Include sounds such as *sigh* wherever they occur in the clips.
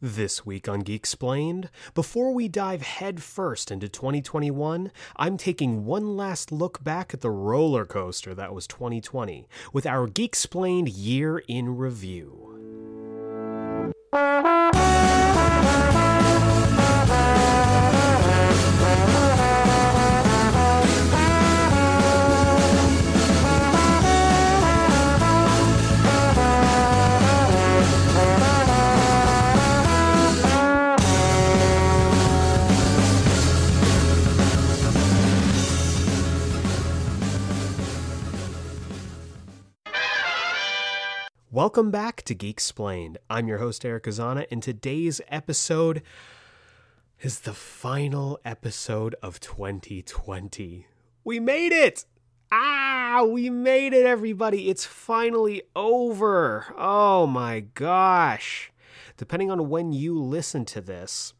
This week on Geek Explained, before we dive headfirst into 2021, I'm taking one last look back at the roller coaster that was 2020 with our Geek Explained year in review. Welcome back to Geek Explained. I'm your host, Eric Azana, and today's episode is the final episode of 2020. We made it! Ah, we made it, everybody. It's finally over. Oh my gosh. Depending on when you listen to this,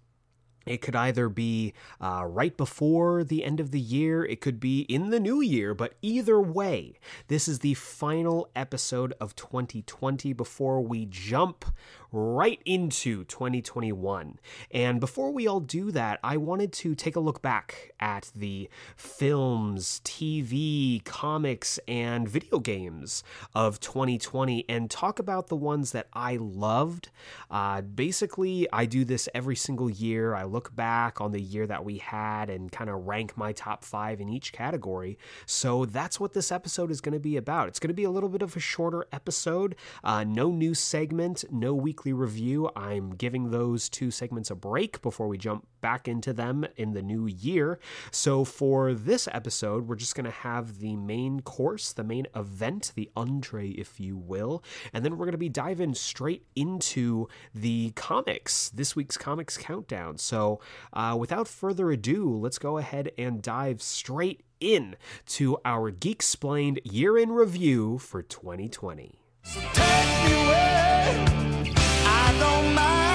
it could either be uh, right before the end of the year, it could be in the new year, but either way, this is the final episode of 2020 before we jump right into 2021. And before we all do that, I wanted to take a look back at the films, TV, comics, and video games of 2020 and talk about the ones that I loved. Uh, basically, I do this every single year. I look back on the year that we had and kind of rank my top five in each category. So that's what this episode is going to be about. It's going to be a little bit of a shorter episode, uh, no new segment, no week weekly review. I'm giving those two segments a break before we jump back into them in the new year. So for this episode, we're just going to have the main course, the main event, the entree, if you will, and then we're going to be diving straight into the comics, this week's comics countdown. So uh, without further ado, let's go ahead and dive straight in to our Geek Explained year in review for 2020. So don't mind.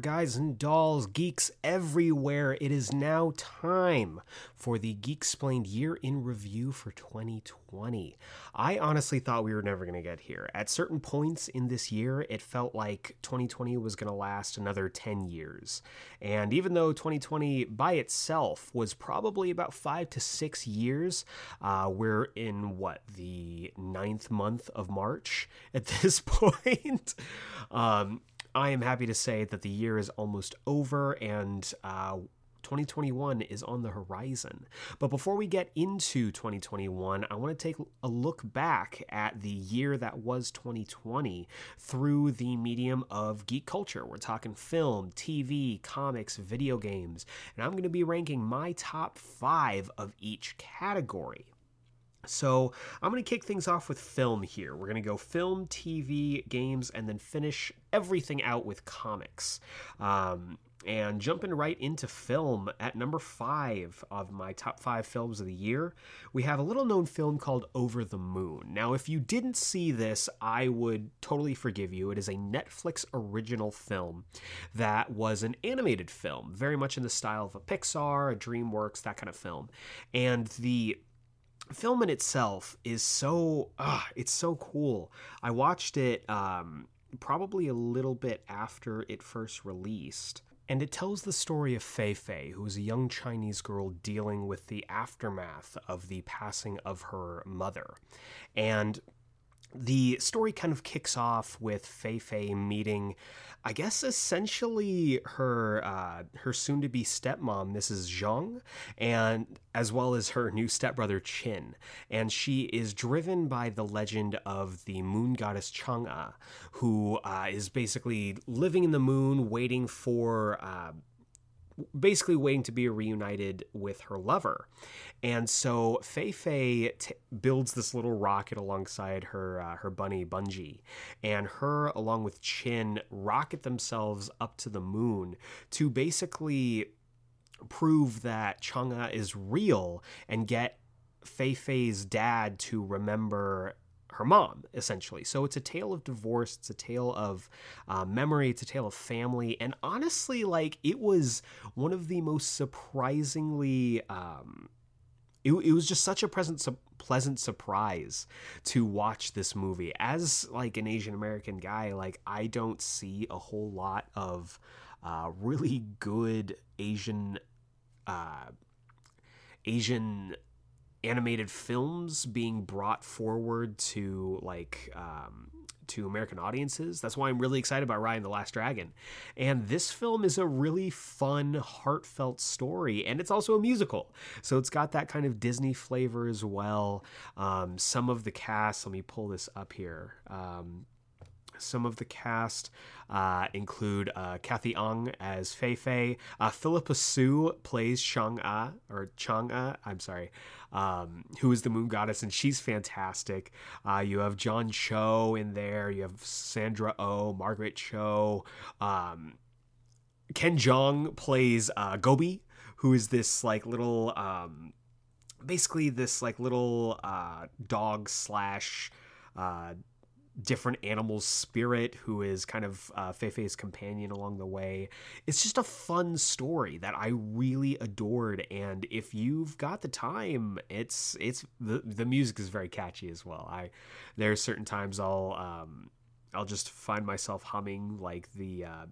Guys and dolls, geeks everywhere. It is now time for the Geek Explained Year in Review for 2020. I honestly thought we were never going to get here. At certain points in this year, it felt like 2020 was going to last another 10 years. And even though 2020 by itself was probably about five to six years, uh, we're in what, the ninth month of March at *laughs* this point? um, I am happy to say that the year is almost over and uh, 2021 is on the horizon. But before we get into 2021, I want to take a look back at the year that was 2020 through the medium of geek culture. We're talking film, TV, comics, video games, and I'm going to be ranking my top five of each category. So I'm going to kick things off with film here. We're going to go film, TV, games, and then finish everything out with comics. Um, and jumping right into film at number five of my top five films of the year, we have a little known film called Over the Moon. Now, if you didn't see this, I would totally forgive you. It is a Netflix original film that was an animated film, very much in the style of a Pixar, a DreamWorks, that kind of film. And the film in itself is so uh, it's so cool. I watched it um, probably a little bit after it first released. And it tells the story of Fei Fei, who is a young Chinese girl dealing with the aftermath of the passing of her mother. And the story kind of kicks off with Fei Fei meeting, I guess, essentially her uh, her soon to be stepmom, Mrs. Zhang, and as well as her new stepbrother Chin. And she is driven by the legend of the moon goddess Chang'e, who uh, is basically living in the moon, waiting for. Uh, basically waiting to be reunited with her lover. And so Fei Fei t- builds this little rocket alongside her uh, her bunny Bungee, and her along with Chin rocket themselves up to the moon to basically prove that Chang'e is real and get Fei Fei's dad to remember her mom, essentially. So it's a tale of divorce. It's a tale of uh, memory. It's a tale of family. And honestly, like, it was one of the most surprisingly. Um, it, it was just such a present, su- pleasant surprise to watch this movie. As like an Asian American guy, like I don't see a whole lot of uh, really good Asian uh, Asian animated films being brought forward to like um, to American audiences. That's why I'm really excited about Raya and the Last Dragon. And this film is a really fun, heartfelt story, and it's also a musical. So it's got that kind of Disney flavor as well. Um, some of the cast, let me pull this up here. Um, some of the cast uh, include uh, Cathy Ang as Fei Fei. Uh, Phillipa Soo plays Chang'e, or Chang'e, I'm sorry, um, who is the moon goddess, and she's fantastic. Uh, you have John Cho in there. You have Sandra Oh, Margaret Cho. Um, Ken Jeong plays uh, Gobi, who is this like little, um, basically this like little uh, dog slash uh, different animal's spirit who is kind of uh, Fei Fei's companion along the way. It's just a fun story that I really adored, and if you've got the time, it's it's the the music is very catchy as well. I there are certain times I'll um, I'll just find myself humming like the uh,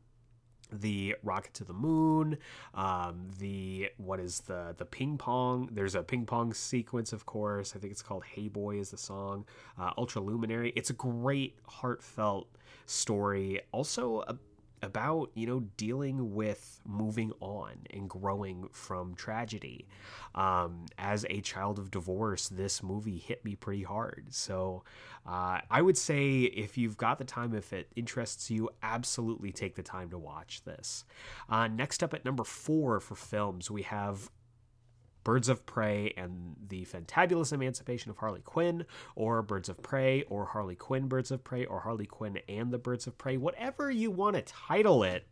the rocket to the moon um, the what is the the ping pong there's a ping pong sequence of course. I think it's called hey boy is the song. Uh, Ultraluminary. It's a great heartfelt story. Also a about you know dealing with moving on and growing from tragedy. Um, as a child of divorce this movie hit me pretty hard. So uh, i would say if you've got the time if it interests you absolutely take the time to watch this. Uh, next up at number four for films we have Birds of Prey and the Fantabulous Emancipation of Harley Quinn, or Birds of Prey, or Harley Quinn Birds of Prey, or Harley Quinn and the Birds of Prey, whatever you want to title it.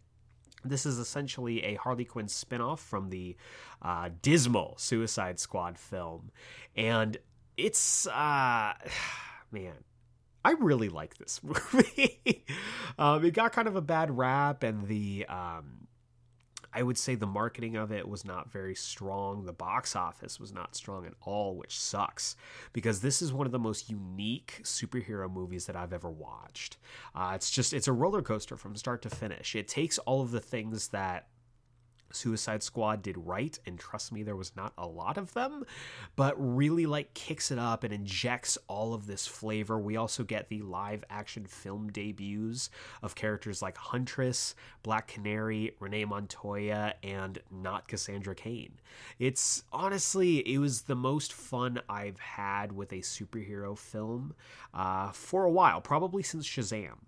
This is essentially a Harley Quinn spinoff from the uh, dismal Suicide Squad film. And it's, uh, *sighs* man, I really like this *laughs* movie. um, it got kind of a bad rap, and the um, I would say the marketing of it was not very strong. The box office was not strong at all, which sucks because this is one of the most unique superhero movies that I've ever watched. Uh, it's just, it's a roller coaster from start to finish. It takes all of the things that Suicide Squad did right, and trust me, there was not a lot of them, but really like kicks it up and injects all of this flavor. We also get the live action film debuts of characters like Huntress, Black Canary, Renee Montoya, and not Cassandra Cain. It's honestly, it was the most fun I've had with a superhero film uh, for a while, probably since Shazam.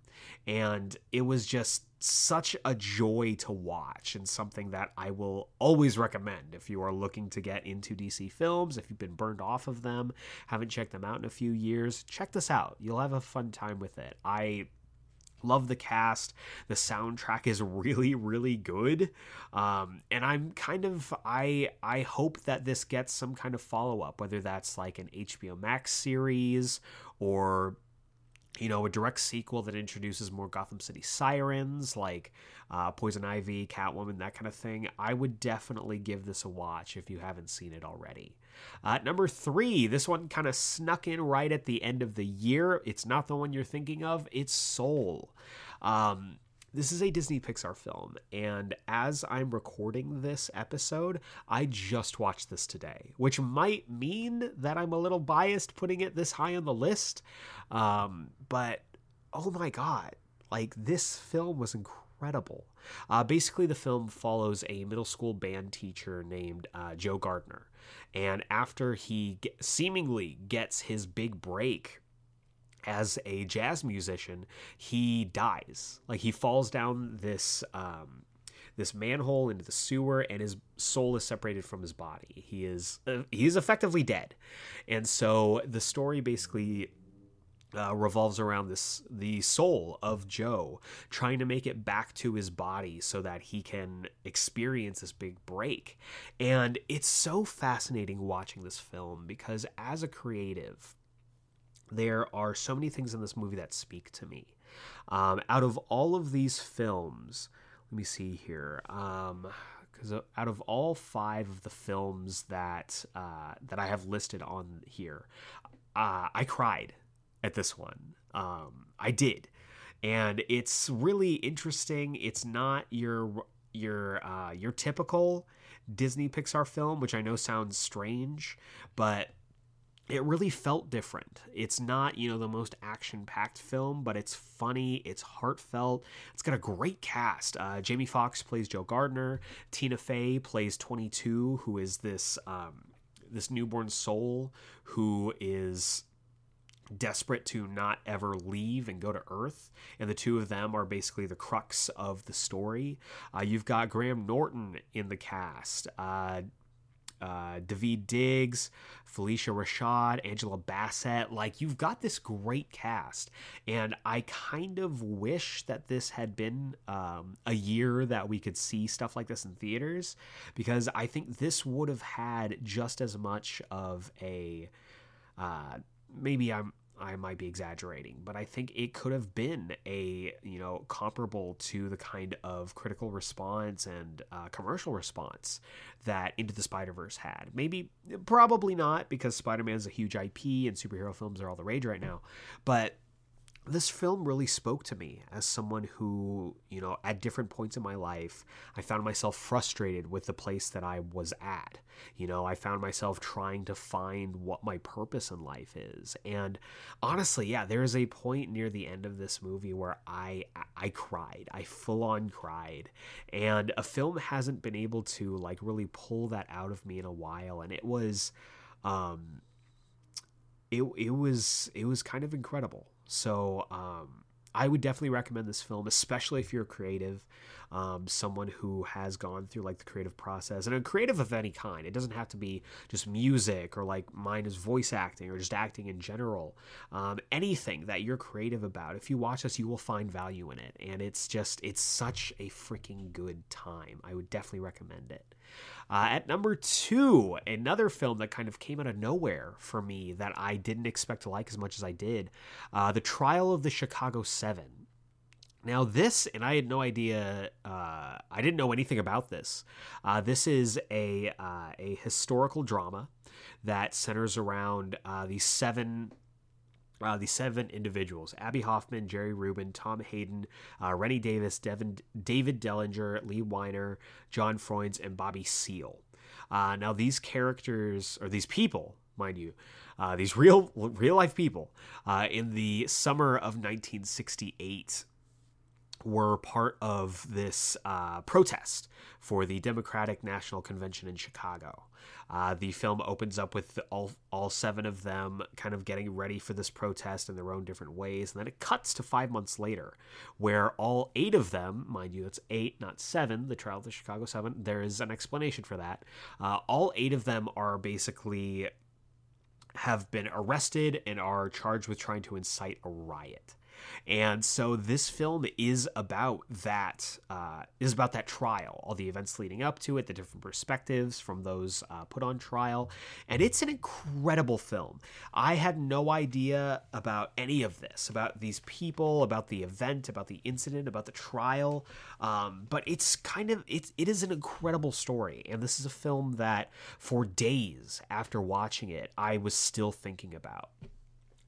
And it was just such a joy to watch and something that I will always recommend if you are looking to get into DC films, if you've been burned off of them, haven't checked them out in a few years, check this out. You'll have a fun time with it. I love the cast the soundtrack is *laughs* really really good um, and i'm kind of i i hope that this gets some kind of follow-up whether that's like an hbo max series or you know, a direct sequel that introduces more Gotham City sirens like uh, Poison Ivy, Catwoman, that kind of thing, I would definitely give this a watch if you haven't seen it already. Uh, number three, this one kind of snuck in right at the end of the year. It's not the one you're thinking of, it's Soul. Um, this is a Disney Pixar film, and as I'm recording this episode, I just watched this today, which might mean that I'm a little biased putting it this high on the list. Um, but oh my god, like this film was incredible. Uh, basically, the film follows a middle school band teacher named uh, Joe Gardner, and after he seemingly gets his big break as a jazz musician, he dies. Like he falls down this um, this manhole into the sewer, and his soul is separated from his body. He is uh, he is effectively dead, and so the story basically uh, revolves around this the soul of Joe trying to make it back to his body so that he can experience this big break. And it's so fascinating watching this film because as a creative, there are so many things in this movie that speak to me. Um, out of all of these films, let me see here. Um, because out of all five of the films that uh, that I have listed on here, uh, I cried at this one. Um, I did, and it's really interesting. It's not your your uh, your typical Disney Pixar film, which I know sounds strange, but it really felt different. It's not, you know, the most action packed film, but it's funny, it's heartfelt. It's got a great cast. Uh, Jamie Foxx plays Joe Gardner. Tina Fey plays 22, who is this um, this newborn soul who is desperate to not ever leave and go to Earth, and the two of them are basically the crux of the story. Uh, you've got Graham Norton in the cast. Uh, uh, Daveed Diggs, Phylicia Rashad, Angela Bassett. Like, you've got this great cast. And I kind of wish that this had been um, a year that we could see stuff like this in theaters because I think this would have had just as much of a. Uh, maybe I'm I might be exaggerating, but I think it could have been a you know comparable to the kind of critical response and uh, commercial response that Into the Spider Verse had. Maybe, probably not, because Spider Man is a huge IP and superhero films are all the rage right now. But this film really spoke to me as someone who, you know, at different points in my life, I found myself frustrated with the place that I was at. You know, I found myself trying to find what my purpose in life is. And honestly, yeah, there is a point near the end of this movie where I I cried. I full on cried. And a film hasn't been able to like really pull that out of me in a while and it was um it it was it was kind of incredible so um, I would definitely recommend this film, especially if you're creative, um, someone who has gone through like the creative process and a creative of any kind. It doesn't have to be just music or like mine is voice acting or just acting in general. Um, anything that you're creative about, if you watch this, you will find value in it. And it's just, it's such a freaking good time. I would definitely recommend it. Uh, at number two, another film that kind of came out of nowhere for me that I didn't expect to like as much as I did uh, The Trial of the Chicago Seven. Now, this, and I had no idea, uh, I didn't know anything about this. Uh, this is a, uh, a historical drama that centers around uh, these seven uh, the seven individuals Abbie Hoffman, Jerry Rubin, Tom Hayden, uh, Rennie Davis, Devin, David Dellinger, Lee Weiner, John Froines, and Bobby Seale. Uh, now, these characters, or these people, mind you, uh, these real real life people, uh, in the summer of 1968, were part of this uh, protest for the Democratic National Convention in Chicago. Uh, the film opens up with all all seven of them kind of getting ready for this protest in their own different ways, and then it cuts to five months later, where all eight of them, mind you, it's eight, not seven, the trial of the Chicago Seven. There is an explanation for that. Uh, all eight of them are basically have been arrested and are charged with trying to incite a riot. And so this film is about that uh, is about that trial, all the events leading up to it, the different perspectives from those uh, put on trial, and it's an incredible film. I had no idea about any of this, about these people, about the event, about the incident, about the trial, um, but it's kind of it's it is an incredible story, and this is a film that for days after watching it, I was still thinking about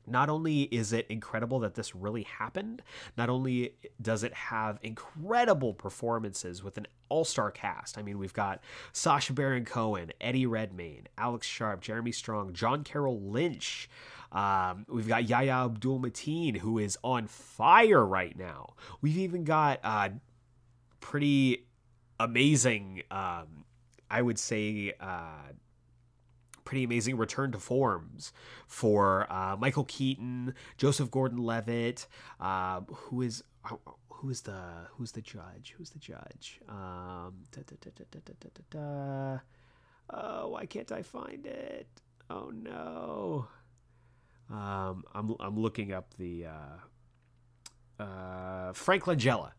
not only is it incredible that this really happened, not only does it have incredible performances with an all-star cast. I mean, we've got Sacha Baron Cohen, Eddie Redmayne, Alex Sharp, Jeremy Strong, John Carroll Lynch. Um, we've got Yahya Abdul Mateen, who is on fire right now. We've even got uh, pretty amazing, um, I would say, uh, pretty amazing return to forms for uh, Michael Keaton, Joseph Gordon-Levitt, uh, who is who's the who's the judge? Who's the judge? Um, da, da, da, oh, why can't I find it? Oh no. Um, I'm I'm looking up the uh, uh, Frank Langella,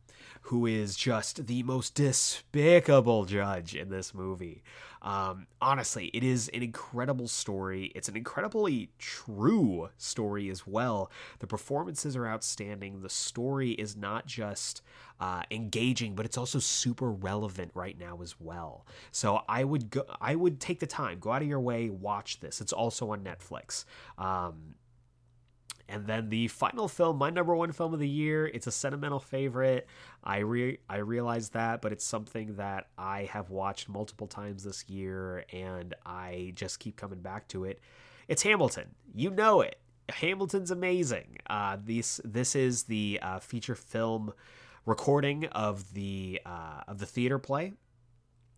who is just the most despicable judge in this movie. Um, honestly, it is an incredible story. It's an incredibly true story as well. The performances are outstanding. The story is not just uh, engaging, but it's also super relevant right now as well. So I would go, I would take the time, go out of your way, watch this. It's also on Netflix. Um, and then the final film, my number one film of the year, it's a sentimental favorite. I re- I realize that, but it's something that I have watched multiple times this year, and I just keep coming back to it. It's Hamilton. You know it. Hamilton's amazing. Uh, this this is the uh, feature film recording of the uh, of the theater play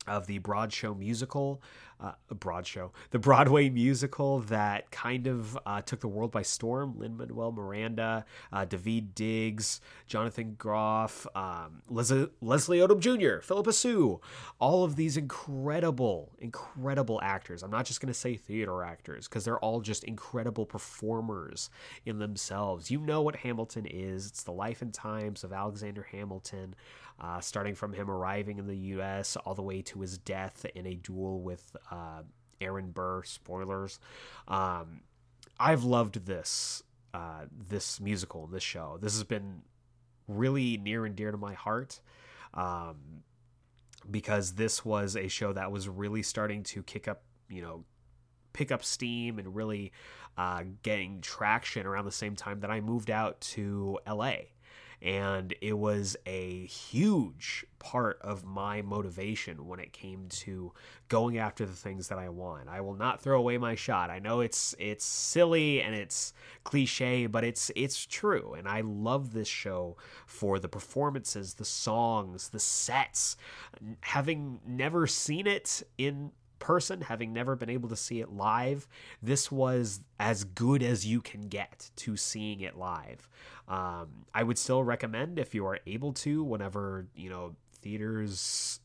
of the Broad Show musical, uh, Broad Show, the Broadway musical that kind of uh, took the world by storm. Lin Manuel Miranda, uh, Daveed Diggs, Jonathan Groff, um, Leslie, Leslie Odom Jr., Phillipa Soo, all of these incredible, incredible actors. I'm not just going to say theater actors because they're all just incredible performers in themselves. You know what Hamilton is. It's the life and times of Alexander Hamilton uh, starting from him arriving in the U.S. all the way to his death in a duel with uh, Aaron Burr. Spoilers. Um, I've loved this uh, this musical, this show. This has been really near and dear to my heart. Um, because this was a show that was really starting to kick up, you know, pick up steam and really uh, getting traction around the same time that I moved out to LA and it was a huge part of my motivation when it came to going after the things that I want. I will not throw away my shot. I know it's it's silly and it's cliche, but it's it's true and I love this show for the performances, the songs, the sets. Having never seen it in person, having never been able to see it live, this was as good as you can get to seeing it live. Um, I would still recommend if you are able to, whenever you know theaters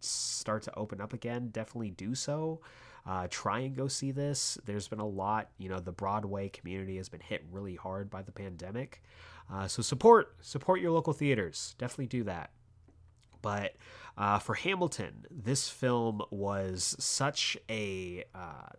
start to open up again, definitely do so. Uh, try and go see this. There's been a lot, you know, the Broadway community has been hit really hard by the pandemic. Uh, so support support your local theaters. Definitely do that. But uh, for Hamilton, this film was such a. Uh,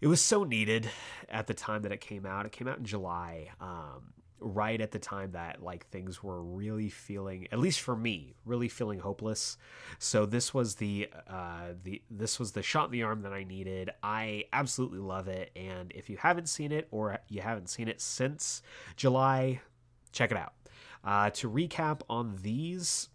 it was so needed at the time that it came out. It came out in July. Um, right at the time that like things were really feeling at least for me really feeling hopeless so this was the uh the this was the shot in the arm that i needed i absolutely love it and if you haven't seen it or you haven't seen it since july check it out uh to recap on these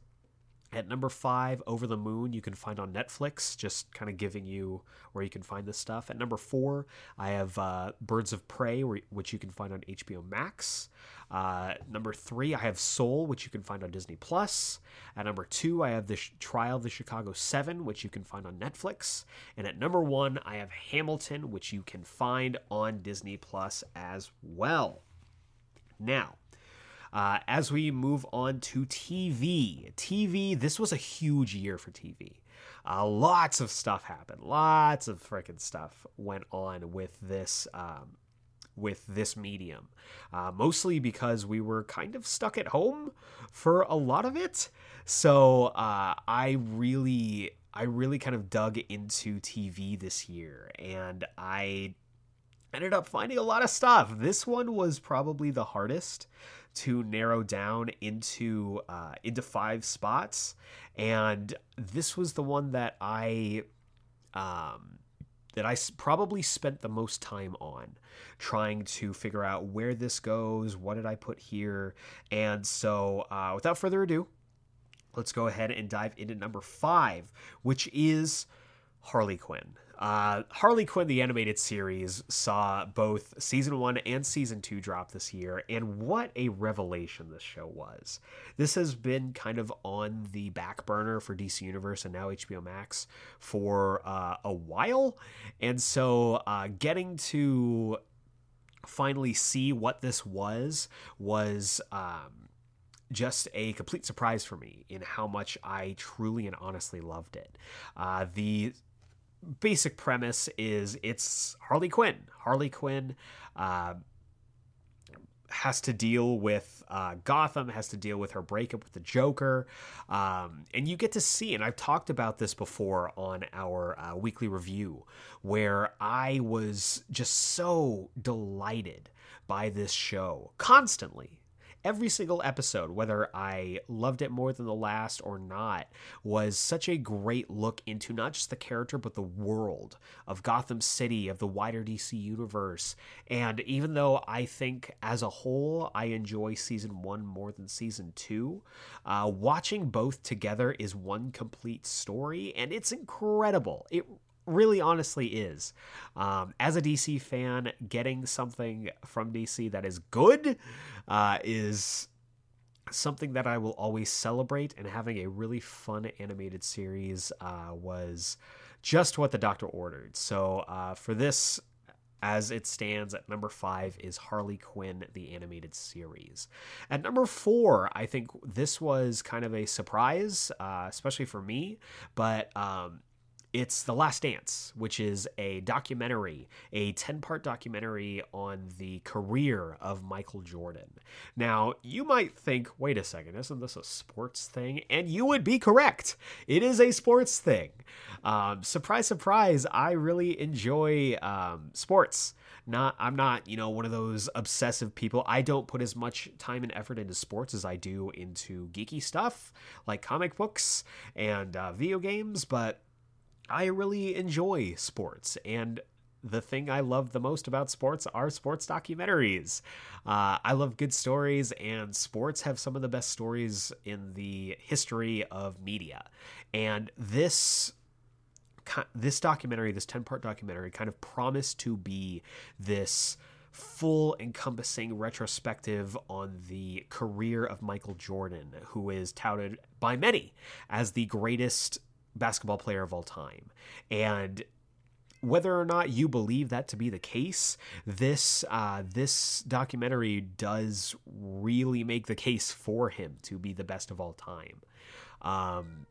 at number five, Over the Moon, you can find on Netflix, just kind of giving you where you can find this stuff. At number four, I have uh, Birds of Prey, which you can find on HBO Max. Uh, number three, I have Soul, which you can find on Disney Plus. At number two, I have the Trial of the Chicago Seven, which you can find on Netflix. And at number one, I have Hamilton, which you can find on Disney Plus as well. Now, uh, as we move on to TV, TV, this was a huge year for TV. Uh, lots of stuff happened. Lots of freaking stuff went on with this um, with this medium. Uh, mostly because we were kind of stuck at home for a lot of it. So uh, I really, I really kind of dug into TV this year, and I ended up finding a lot of stuff. This one was probably the hardest to narrow down into uh, into five spots, and this was the one that I um, that I probably spent the most time on trying to figure out where this goes, what did I put here, and so uh, without further ado, let's go ahead and dive into number five, which is Harley Quinn. Uh, Harley Quinn, the animated series, saw both season one and season two drop this year, and what a revelation this show was. This has been kind of on the back burner for DC Universe and now HBO Max for uh, a while, and so uh, getting to finally see what this was was. Um, just a complete surprise for me in how much I truly and honestly loved it. Uh, the basic premise is it's Harley Quinn. Harley Quinn. Uh, has to deal with uh, Gotham, has to deal with her breakup with the Joker. Um, and you get to see, and I've talked about this before on our uh, weekly review, where I was just so delighted by this show constantly every single episode, whether I loved it more than the last or not, was such a great look into not just the character, but the world of Gotham City, of the wider DC universe. And even though I think as a whole I enjoy season one more than season two, uh, watching both together is one complete story, and it's incredible. It really honestly is. Um, as a DC fan, getting something from DC that is good uh, is something that I will always celebrate, and having a really fun animated series uh, was just what the doctor ordered. So uh, for this. As it stands at number five is Harley Quinn, the animated series. At number four, I think this was kind of a surprise, uh, especially for me, but um, it's The Last Dance, which is a documentary, a 10 part documentary on the career of Michael Jordan. Now, you might think, wait a second, isn't this a sports thing? And you would be correct. It is a sports thing. Um, surprise, surprise, I really enjoy um, sports. Not, I'm not, you know, one of those obsessive people. I don't put as much time and effort into sports as I do into geeky stuff like comic books and uh, video games, but I really enjoy sports, and the thing I love the most about sports are sports documentaries. Uh, I love good stories, and sports have some of the best stories in the history of media. And this this documentary, this 10 part documentary, kind of promised to be this full encompassing retrospective on the career of Michael Jordan, who is touted by many as the greatest basketball player of all time. And whether or not you believe that to be the case, this uh, this documentary does really make the case for him to be the best of all time. Um,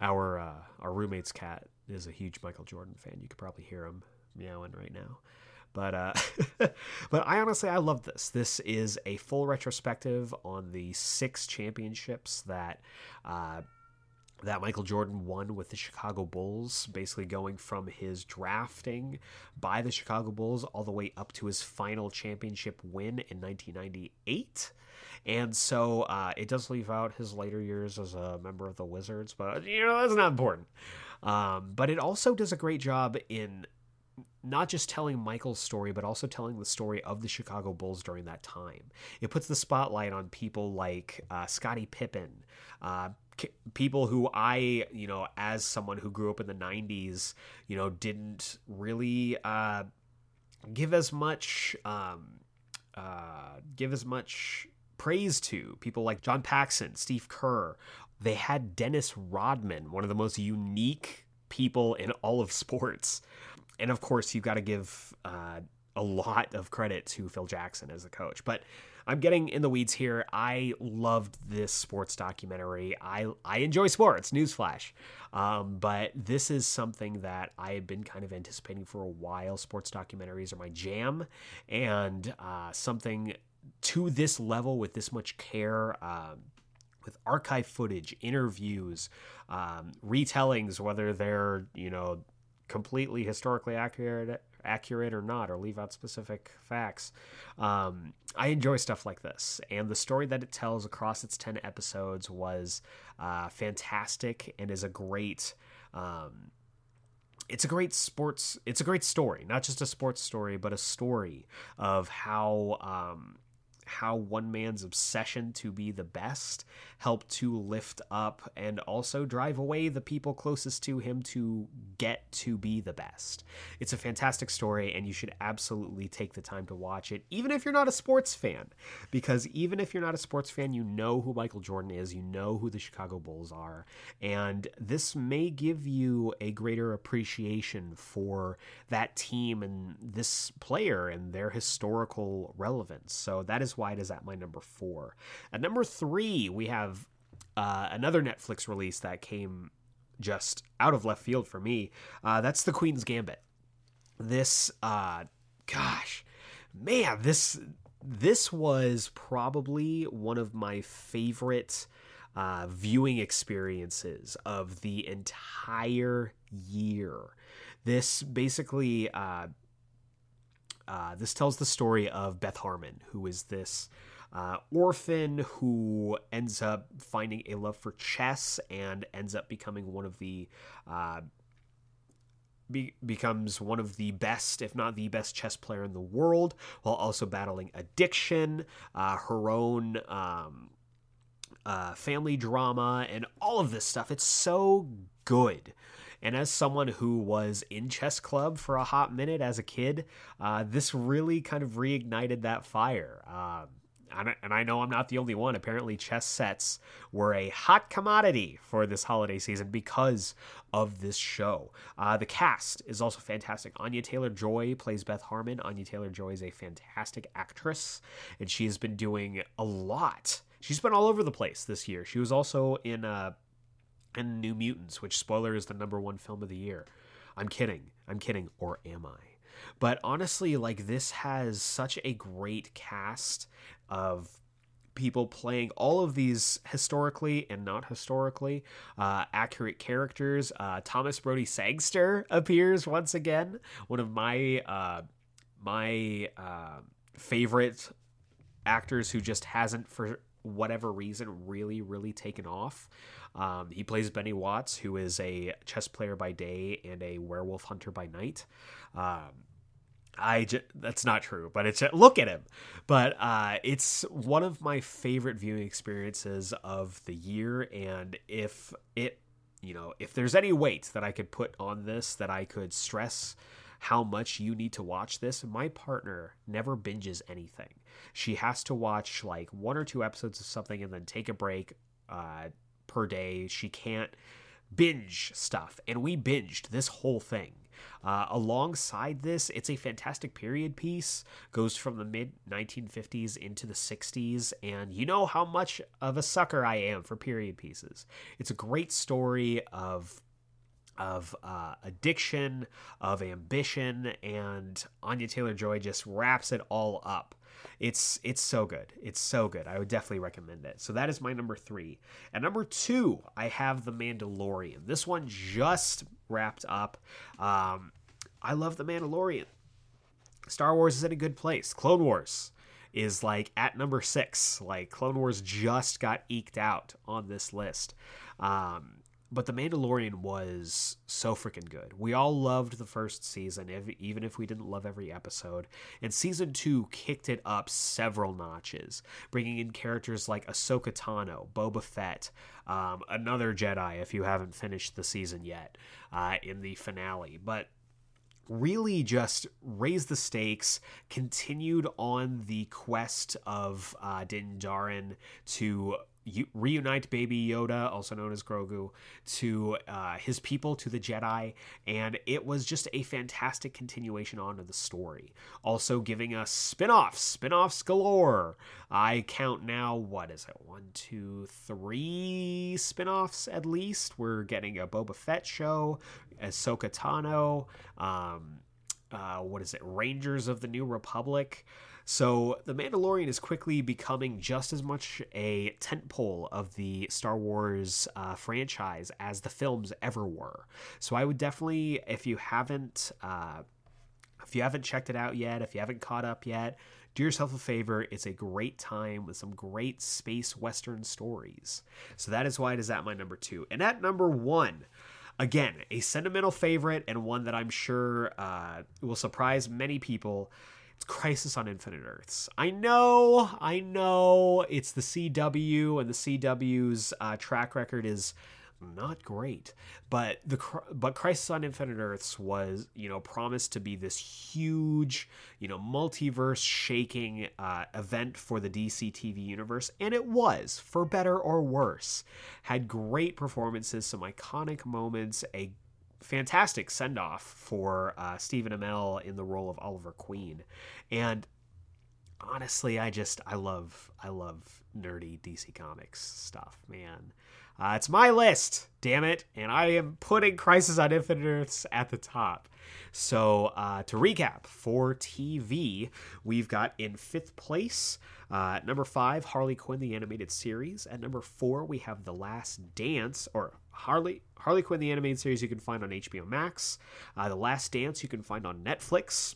our uh, our roommate's cat is a huge Michael Jordan fan. You could probably hear him meowing right now. But uh, *laughs* but I honestly I love this. This is a full retrospective on the six championships that uh, that Michael Jordan won with the Chicago Bulls, basically going from his drafting by the Chicago Bulls all the way up to his final championship win in 1998. And so uh, it does leave out his later years as a member of the Wizards, but you know, that's not important. Um, but it also does a great job in not just telling Michael's story, but also telling the story of the Chicago Bulls during that time. It puts the spotlight on people like uh, Scottie Pippen, uh, people who I, you know, as someone who grew up in the 90s, you know, didn't really uh, give as much um, uh, give as much praise to people like John Paxson, Steve Kerr. They had Dennis Rodman, one of the most unique people in all of sports. And of course, you've got to give uh, a lot of credit to Phil Jackson as a coach. But I'm getting in the weeds here. I loved this sports documentary. I I enjoy sports. Newsflash. Um, but this is something that I have been kind of anticipating for a while. Sports documentaries are my jam, and uh, something to this level with this much care. Um, with archive footage, interviews, um, retellings, whether they're you know completely historically accurate accurate or not, or leave out specific facts. Um, I enjoy stuff like this, and the story that it tells across its ten episodes was uh, fantastic and is a great. Um, it's a great sports. It's a great story, not just a sports story, but a story of how um, how one man's obsession to be the best helped to lift up and also drive away the people closest to him to get to be the best. It's a fantastic story, and you should absolutely take the time to watch it, even if you're not a sports fan. Because even if you're not a sports fan, you know who Michael Jordan is, you know who the Chicago Bulls are, and this may give you a greater appreciation for that team and this player and their historical relevance. So that is why it is at my number four. At number three, we have uh, another Netflix release that came just out of left field for me. Uh, that's The Queen's Gambit. This, uh, gosh, man, this this was probably one of my favorite uh, viewing experiences of the entire year. This basically uh, uh, this tells the story of Beth Harmon, who is this uh, orphan who ends up finding a love for chess and ends up becoming one of the uh, be- becomes one of the best, if not the best, chess player in the world, while also battling addiction, uh, her own um, uh, family drama, and all of this stuff. It's so good. And as someone who was in chess club for a hot minute as a kid, uh, this really kind of reignited that fire. Um, and I know I'm not the only one. Apparently, chess sets were a hot commodity for this holiday season because of this show. Uh, the cast is also fantastic. Anya Taylor Joy plays Beth Harmon. Anya Taylor Joy is a fantastic actress, and she has been doing a lot. She's been all over the place this year. She was also in uh, in New Mutants, which spoiler is the number one film of the year. I'm kidding. I'm kidding. Or am I? But honestly, like this has such a great cast of people playing all of these historically and not historically uh, accurate characters. Uh, Thomas Brodie Sangster appears once again, one of my uh, my uh, favorite actors who just hasn't for whatever reason really really taken off. Um, he plays Benny Watts, who is a chess player by day and a werewolf hunter by night. Um, I that's not true, but it's look at him. But uh, it's one of my favorite viewing experiences of the year, and if it, you know, if there's any weight that I could put on this, that I could stress how much you need to watch this. My partner never binges anything. She has to watch like one or two episodes of something and then take a break uh, per day. She can't binge stuff, and we binged this whole thing. Uh, alongside this, it's a fantastic period piece, goes from the mid 1950s into the 60s, and you know how much of a sucker I am for period pieces. It's a great story of of uh, addiction, of ambition, and Anya Taylor Joy just wraps it all up. It's it's so good. It's so good. I would definitely recommend it. So that is my number three. And number two, I have The Mandalorian. This one just wrapped up. Um, I love The Mandalorian. Star Wars is in a good place. Clone Wars is like at number six. Like Clone Wars just got eked out on this list. Um, but The Mandalorian was so freaking good. We all loved the first season, if, even if we didn't love every episode. And season two kicked it up several notches, bringing in characters like Ahsoka Tano, Boba Fett, um, another Jedi, if you haven't finished the season yet, uh, in the finale. But really just raised the stakes, continued on the quest of uh, Din Djarin to reunite Baby Yoda, also known as Grogu, to uh, his people, to the Jedi, and it was just a fantastic continuation on to the story. Also giving us spin-offs, spin-offs galore. I count now, what is it, one, two, three spin-offs at least. We're getting a Boba Fett show, Ahsoka Tano, um, uh, what is it, Rangers of the New Republic. So The Mandalorian is quickly becoming just as much a tentpole of the Star Wars uh, franchise as the films ever were. So I would definitely, if you haven't, uh, if you haven't checked it out yet, if you haven't caught up yet, do yourself a favor. It's a great time with some great space western stories. So that is why it is at my number two. And at number one, again, a sentimental favorite and one that I'm sure uh, will surprise many people. It's Crisis on Infinite Earths. I know, I know it's the CW, and the CW's uh, track record is not great. But the but Crisis on Infinite Earths was you know promised to be this huge you know multiverse shaking uh, event for the DC TV universe, and it was for better or worse. Had great performances, some iconic moments, a fantastic send off for uh, Stephen Amell in the role of Oliver Queen. And honestly, I just I love I love nerdy DC Comics stuff, man. Uh, it's my list, damn it, and I am putting Crisis on Infinite Earths at the top. So uh, to recap, for TV, we've got in fifth place, uh, number five, Harley Quinn the animated series. At number four, we have The Last Dance, or Harley Harley Quinn the animated series you can find on HBO Max. Uh, the Last Dance you can find on Netflix.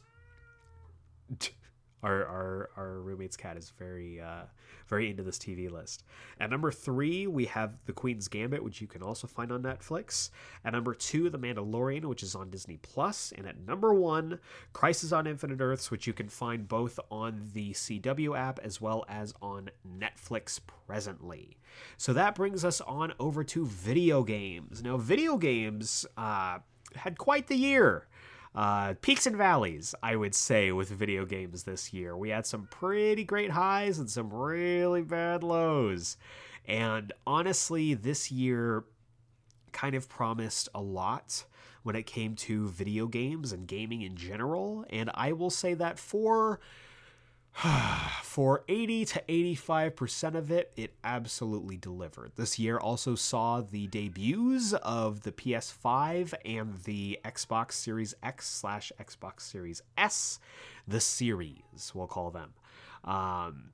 Our, our our roommate's cat is very uh, very into this TV list. At number three, we have The Queen's Gambit, which you can also find on Netflix. At number two, The Mandalorian, which is on Disney Plus. And at number one, Crisis on Infinite Earths, which you can find both on the CW app as well as on Netflix presently. So that brings us on over to video games. Now, video games uh, had quite the year uh, peaks and valleys, I would say, with video games this year. We had some pretty great highs and some really bad lows. And honestly, this year kind of promised a lot when it came to video games and gaming in general. And I will say that for *sighs* for 80 to 85% of it, it absolutely delivered. This year also saw the debuts of the PS5 and the Xbox Series X slash Xbox Series S, the series, we'll call them. Um,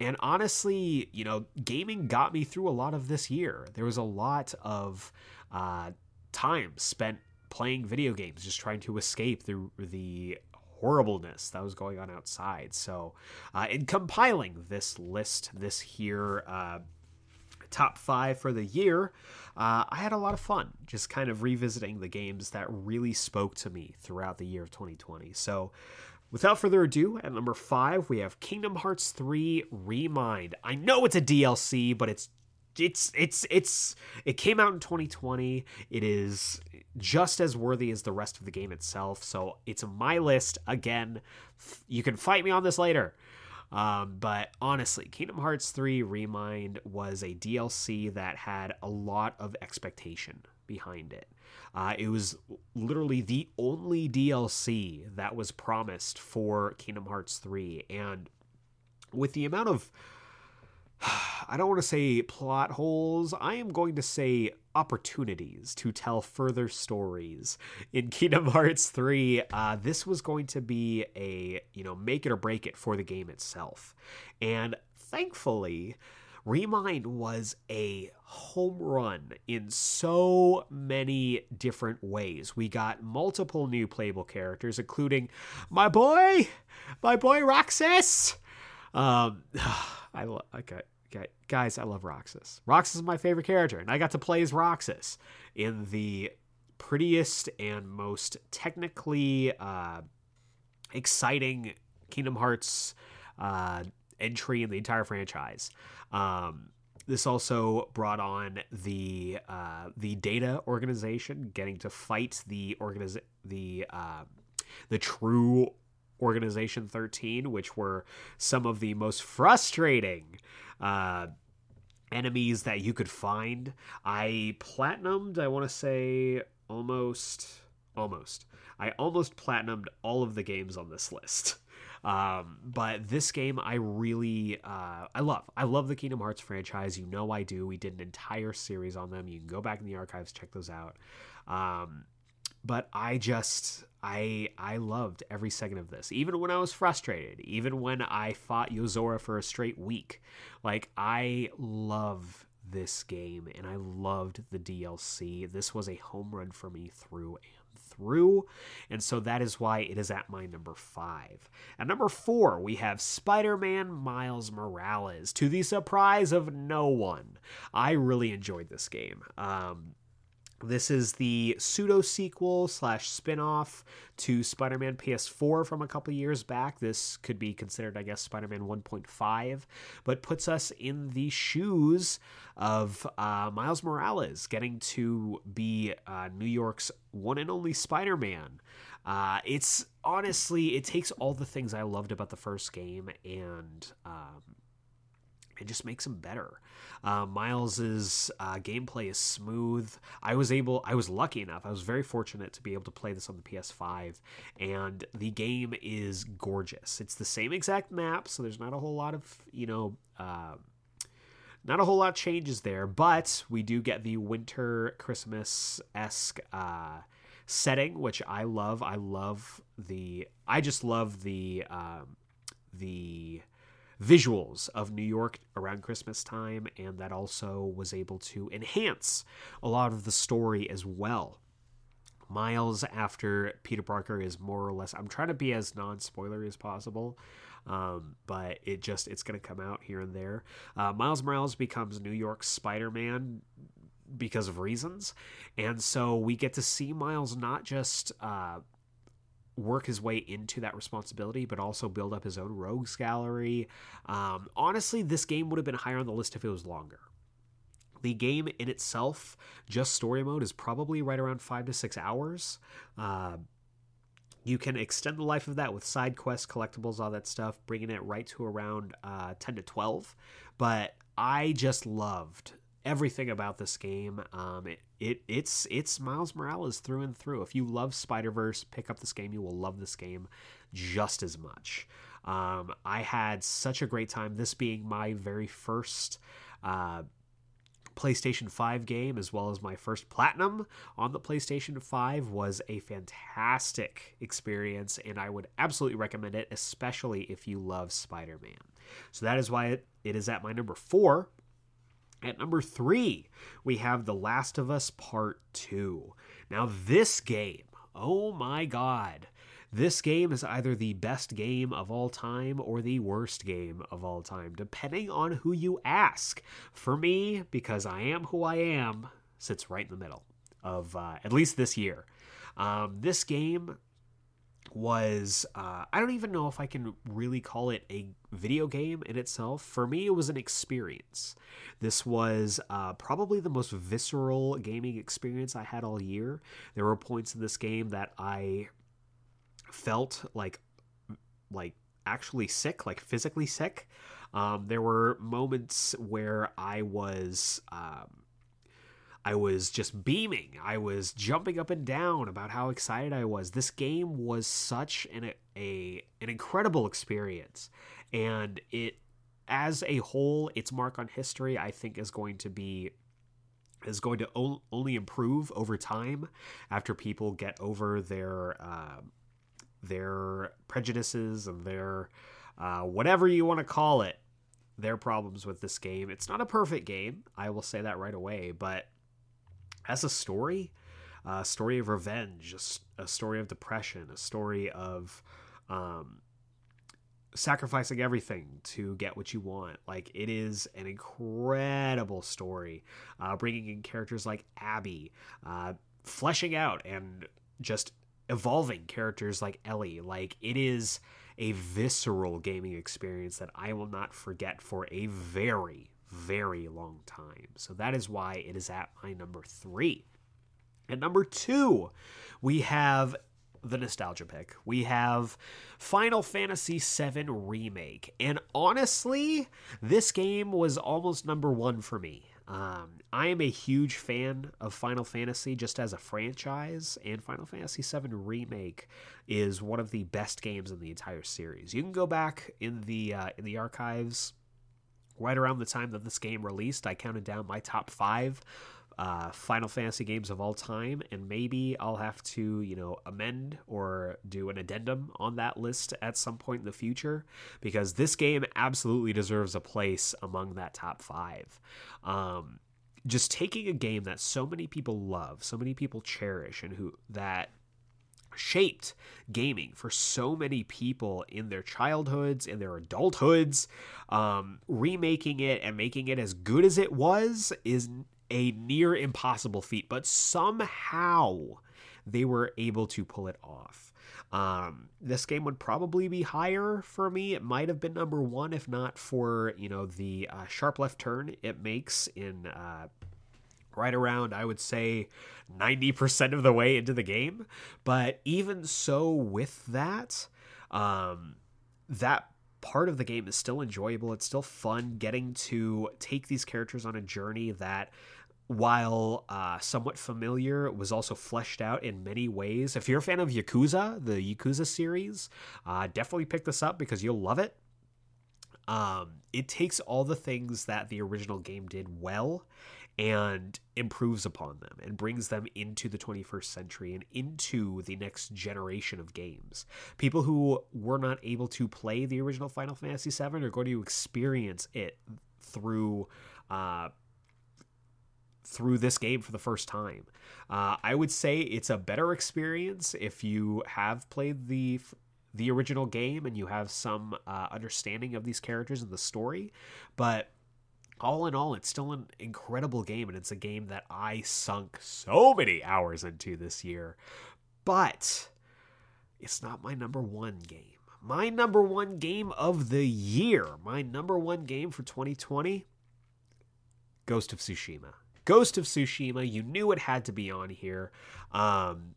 and honestly, you know, gaming got me through a lot of this year. There was a lot of uh, time spent playing video games, just trying to escape through the horribleness that was going on outside. So, uh, in compiling this list, this here uh, top five for the year, uh, I had a lot of fun just kind of revisiting the games that really spoke to me throughout the year of 2020. So, Without further ado, at number five, we have Kingdom Hearts 3 Remind. I know it's a DLC, but it's it's it's it's it came out in 2020 it is just as worthy as the rest of the game itself. So it's my list. Again you can fight me on this later. Um, but honestly kingdom hearts 3 remind was a dlc that had a lot of expectation behind it. Uh, it was literally the only dlc that was promised for kingdom hearts 3 and with the amount of *sighs* I don't want to say plot holes. I am going to say opportunities to tell further stories in Kingdom Hearts 3. Uh, this was going to be a, you know, make it or break it for the game itself. And thankfully, Remind was a home run in so many different ways. We got multiple new playable characters, including my boy, my boy Roxas. Um, *sighs* I okay, okay, guys, I love Roxas. Roxas is my favorite character, and I got to play as Roxas in the prettiest and most technically uh, exciting Kingdom Hearts uh, entry in the entire franchise. Um, this also brought on the uh, the data organization, getting to fight the organiz- the uh, the true Organization 13, which were some of the most frustrating uh, enemies that you could find. I platinumed, I want to say almost, almost. I almost platinumed all of the games on this list. Um, but this game I really uh, I love. I love the Kingdom Hearts franchise. You know I do. We did an entire series on them. You can go back in the archives, check those out. Um, but I just I I loved every second of this. Even when I was frustrated, even when I fought Yozora for a straight week. Like I love this game and I loved the DLC. This was a home run for me through and through. And so that is why it is at my number 5. At number 4, we have Spider-Man Miles Morales to the surprise of no one. I really enjoyed this game. Um this is the pseudo sequel slash spin off to Spider Man PS4 from a couple years back. This could be considered, I guess, Spider Man 1.5, but puts us in the shoes of uh, Miles Morales getting to be uh, New York's one and only Spider Man. Uh, it's honestly, it takes all the things I loved about the first game and um, it just makes him better. Uh, Miles's uh, gameplay is smooth. I was able, I was lucky enough, I was very fortunate to be able to play this on the PS5, and the game is gorgeous. It's the same exact map, so there's not a whole lot of, you know, uh, not a whole lot changes there, but we do get the winter Christmas esque uh, setting, which I love. I love the, I just love the, um, the visuals of New York around Christmas time, and that also was able to enhance a lot of the story as well. Miles after Peter Parker is more or less. I'm trying to be as non spoiler as possible, um, but it just it's going to come out here and there. Uh, Miles Morales becomes New York Spider Man because of reasons, and so we get to see Miles not just. Uh, work his way into that responsibility, but also build up his own rogues gallery. Um, honestly, this game would have been higher on the list if it was longer. The game in itself, just story mode, is probably right around five to six hours. Uh, you can extend the life of that with side quests, collectibles, all that stuff, bringing it right to around uh, 10 to 12. But I just loved everything about this game. Um, it, it it's it's Miles Morales through and through. If you love Spider Verse, pick up this game. You will love this game just as much. Um, I had such a great time. This being my very first. Uh, PlayStation 5 game, as well as my first platinum on the PlayStation 5, was a fantastic experience, and I would absolutely recommend it, especially if you love Spider Man. So that is why it, it is at my number four. At number three, we have The Last of Us Part 2. Now, this game, oh my god, this game is either the best game of all time or the worst game of all time, depending on who you ask. For me, because I am who I am, sits right in the middle of uh, at least this year. Um, this game was uh, I don't even know if I can really call it a video game in itself. For me, it was an experience. This was uh, probably the most visceral gaming experience I had all year. There were points in this game that I felt like like actually sick, like physically sick. Um, there were moments where I was um, I was just beaming. I was jumping up and down about how excited I was. This game was such an a an incredible experience, and it as a whole, its mark on history, I think, is going to be is going to only improve over time after people get over their uh, their prejudices and their uh, whatever you want to call it their problems with this game. It's not a perfect game, I will say that right away, but as a story, a story of revenge, a, story of depression, a story of um, sacrificing everything to get what you want. Like it is an incredible story, uh, bringing in characters like Abby, uh, fleshing out and just evolving characters like Ellie. Like it is a visceral gaming experience that I will not forget for a very, very long time. So that is why it is at my number three. At number two, we have the nostalgia pick. We have Final Fantasy VII Remake. And honestly, this game was almost number one for me. Um, I am a huge fan of Final Fantasy just as a franchise, and Final Fantasy VII Remake is one of the best games in the entire series. You can go back in the uh, in the archives right around the time that this game released, I counted down my top five uh, Final Fantasy games of all time, and maybe I'll have to, you know, amend or do an addendum on that list at some point in the future because this game absolutely deserves a place among that top five. Um, just taking a game that so many people love, so many people cherish, and who that shaped gaming for so many people in their childhoods, in their adulthoods. Um, remaking it and making it as good as it was is a near impossible feat, but somehow they were able to pull it off. Um, this game would probably be higher for me. It might have been number one if not for you know the uh, sharp left turn it makes in uh, right around, I would say, 90% of the way into the game. But even so, with that, um, that part of the game is still enjoyable. It's still fun getting to take these characters on a journey that while uh, somewhat familiar, was also fleshed out in many ways. If you're a fan of Yakuza, the Yakuza series, uh, definitely pick this up because you'll love it. Um, it takes all the things that the original game did well and improves upon them and brings them into the 21st century and into the next generation of games. People who were not able to play the original Final Fantasy VII are going to experience it through. Uh, through this game for the first time. Uh, I would say it's a better experience if you have played the the original game and you have some uh, understanding of these characters and the story, but all in all, it's still an incredible game, and it's a game that I sunk so many hours into this year. But it's not my number one game. My number one game of the year, my number one game for 2020, Ghost of Tsushima. Ghost of Tsushima, you knew it had to be on here. Um,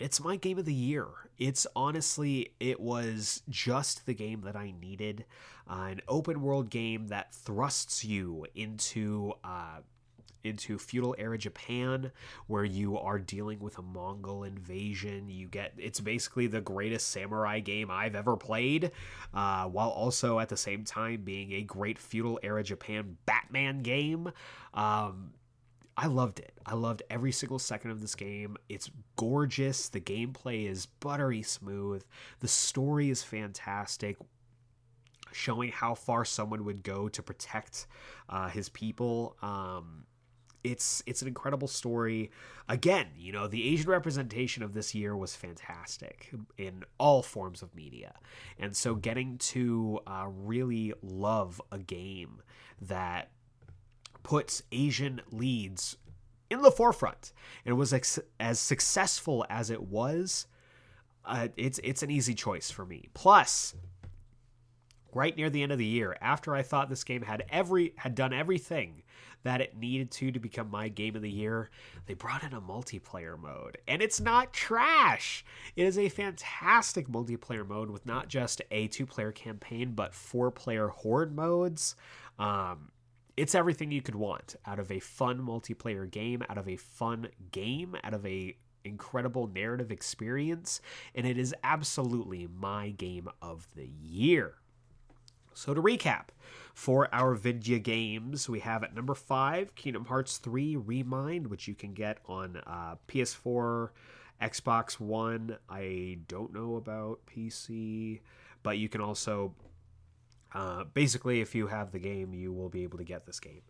it's my game of the year. It's honestly, it was just the game that I needed. Uh, an open world game that thrusts you into uh, into feudal era Japan, where you are dealing with a Mongol invasion. You get it's basically the greatest samurai game I've ever played, uh, while also at the same time being a great feudal era Japan Batman game. Um, I loved it. I loved every single second of this game. It's gorgeous. The gameplay is buttery smooth. The story is fantastic, showing how far someone would go to protect uh, his people. Um, it's it's an incredible story. Again, you know, the Asian representation of this year was fantastic in all forms of media, and so getting to uh, really love a game that puts Asian leads in the forefront and was ex- as successful as it was. Uh, it's it's an easy choice for me. Plus, right near the end of the year, after I thought this game had every had done everything that it needed to to become my game of the year, they brought in a multiplayer mode, and it's not trash. It is a fantastic multiplayer mode with not just a two-player campaign but four-player horde modes. Um, it's everything you could want out of a fun multiplayer game, out of a fun game, out of a incredible narrative experience, and it is absolutely my game of the year. So to recap, for our Vidya games, we have at number five Kingdom Hearts 3 Remind, which you can get on uh, PS4, Xbox One. I don't know about PC, but you can also uh, basically, if you have the game, you will be able to get this game.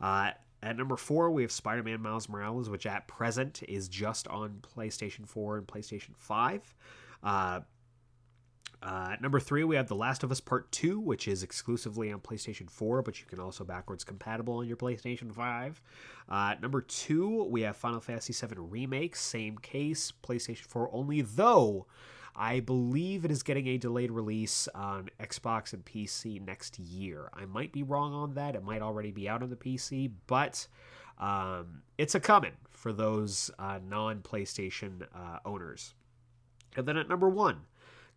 Uh, at number four, we have Spider Man Miles Morales, which at present is just on PlayStation 4 and PlayStation 5. Uh, uh, number three, we have The Last of Us Part 2, which is exclusively on PlayStation 4, but you can also backwards compatible on your PlayStation 5. Uh, number two, we have Final Fantasy VII Remake, same case, PlayStation 4 only, though I believe it is getting a delayed release on Xbox and PC next year. I might be wrong on that. It might already be out on the PC, but um, it's a coming for those uh, non PlayStation uh, owners. And then at number one,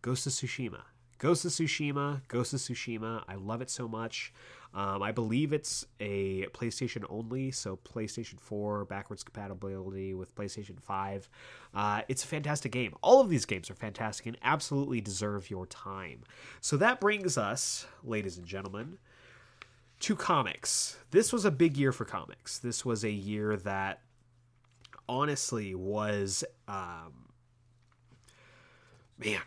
Ghost of Tsushima. Ghost of Tsushima, Ghost of Tsushima. I love it so much. Um, I believe it's a PlayStation only, so PlayStation 4 backwards compatibility with PlayStation 5. Uh, it's a fantastic game. All of these games are fantastic and absolutely deserve your time. So that brings us, ladies and gentlemen, to comics. This was a big year for comics. This was a year that honestly was. Um, man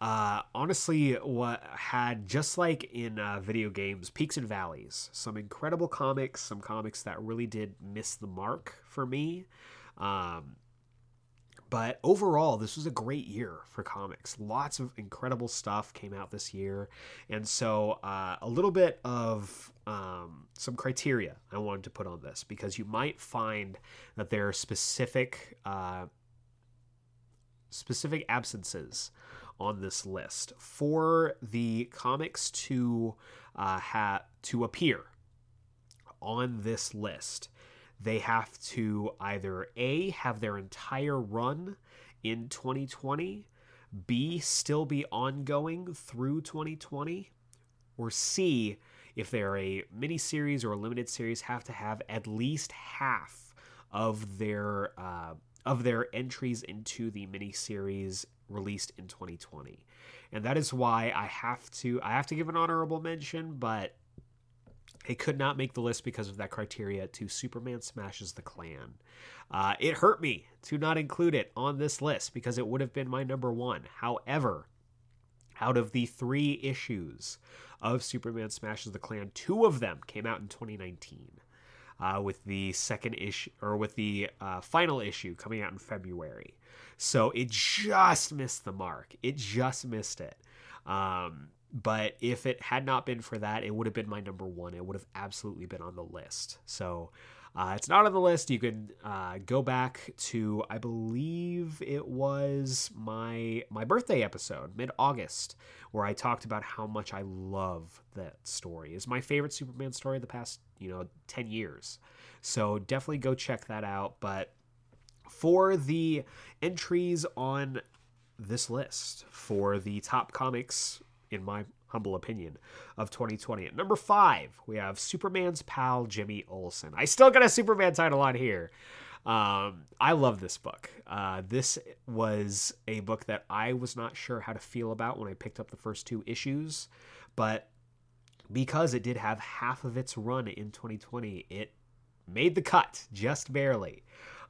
uh, honestly what had just like in uh, video games peaks and valleys some incredible comics some comics that really did miss the mark for me um, but overall this was a great year for comics. Lots of incredible stuff came out this year and so uh, a little bit of um, some criteria i wanted to put on this because you might find that there are specific uh, specific absences on this list for the comics to uh, have to appear on this list. They have to either a have their entire run in 2020 b still be ongoing through 2020 or C, if they're a miniseries or a limited series, have to have at least half of their uh, of their entries into the miniseries released in 2020, and that is why I have to I have to give an honorable mention, but it could not make the list because of that criteria to Superman Smashes the Klan. Uh, it hurt me to not include it on this list because it would have been my number one. However, out of the three issues of Superman Smashes the Klan, two of them came out in 2019. Uh, with the second issue or with the uh, final issue coming out in February. So it just missed the mark. It just missed it. Um, but if it had not been for that, it would have been my number one. It would have absolutely been on the list. So uh, it's not on the list. You can uh, go back to, I believe it was my my birthday episode, mid August, where I talked about how much I love that story. It's my favorite Superman story of the past, you know, ten years. So definitely go check that out. But for the entries on this list for the top comics in my humble opinion, of 2020. At number five, we have Superman's pal Jimmy Olsen. I still got a Superman title on here. Um, I love this book. Uh, this was a book that I was not sure how to feel about when I picked up the first two issues, but because it did have half of its run in 2020, it made the cut just barely.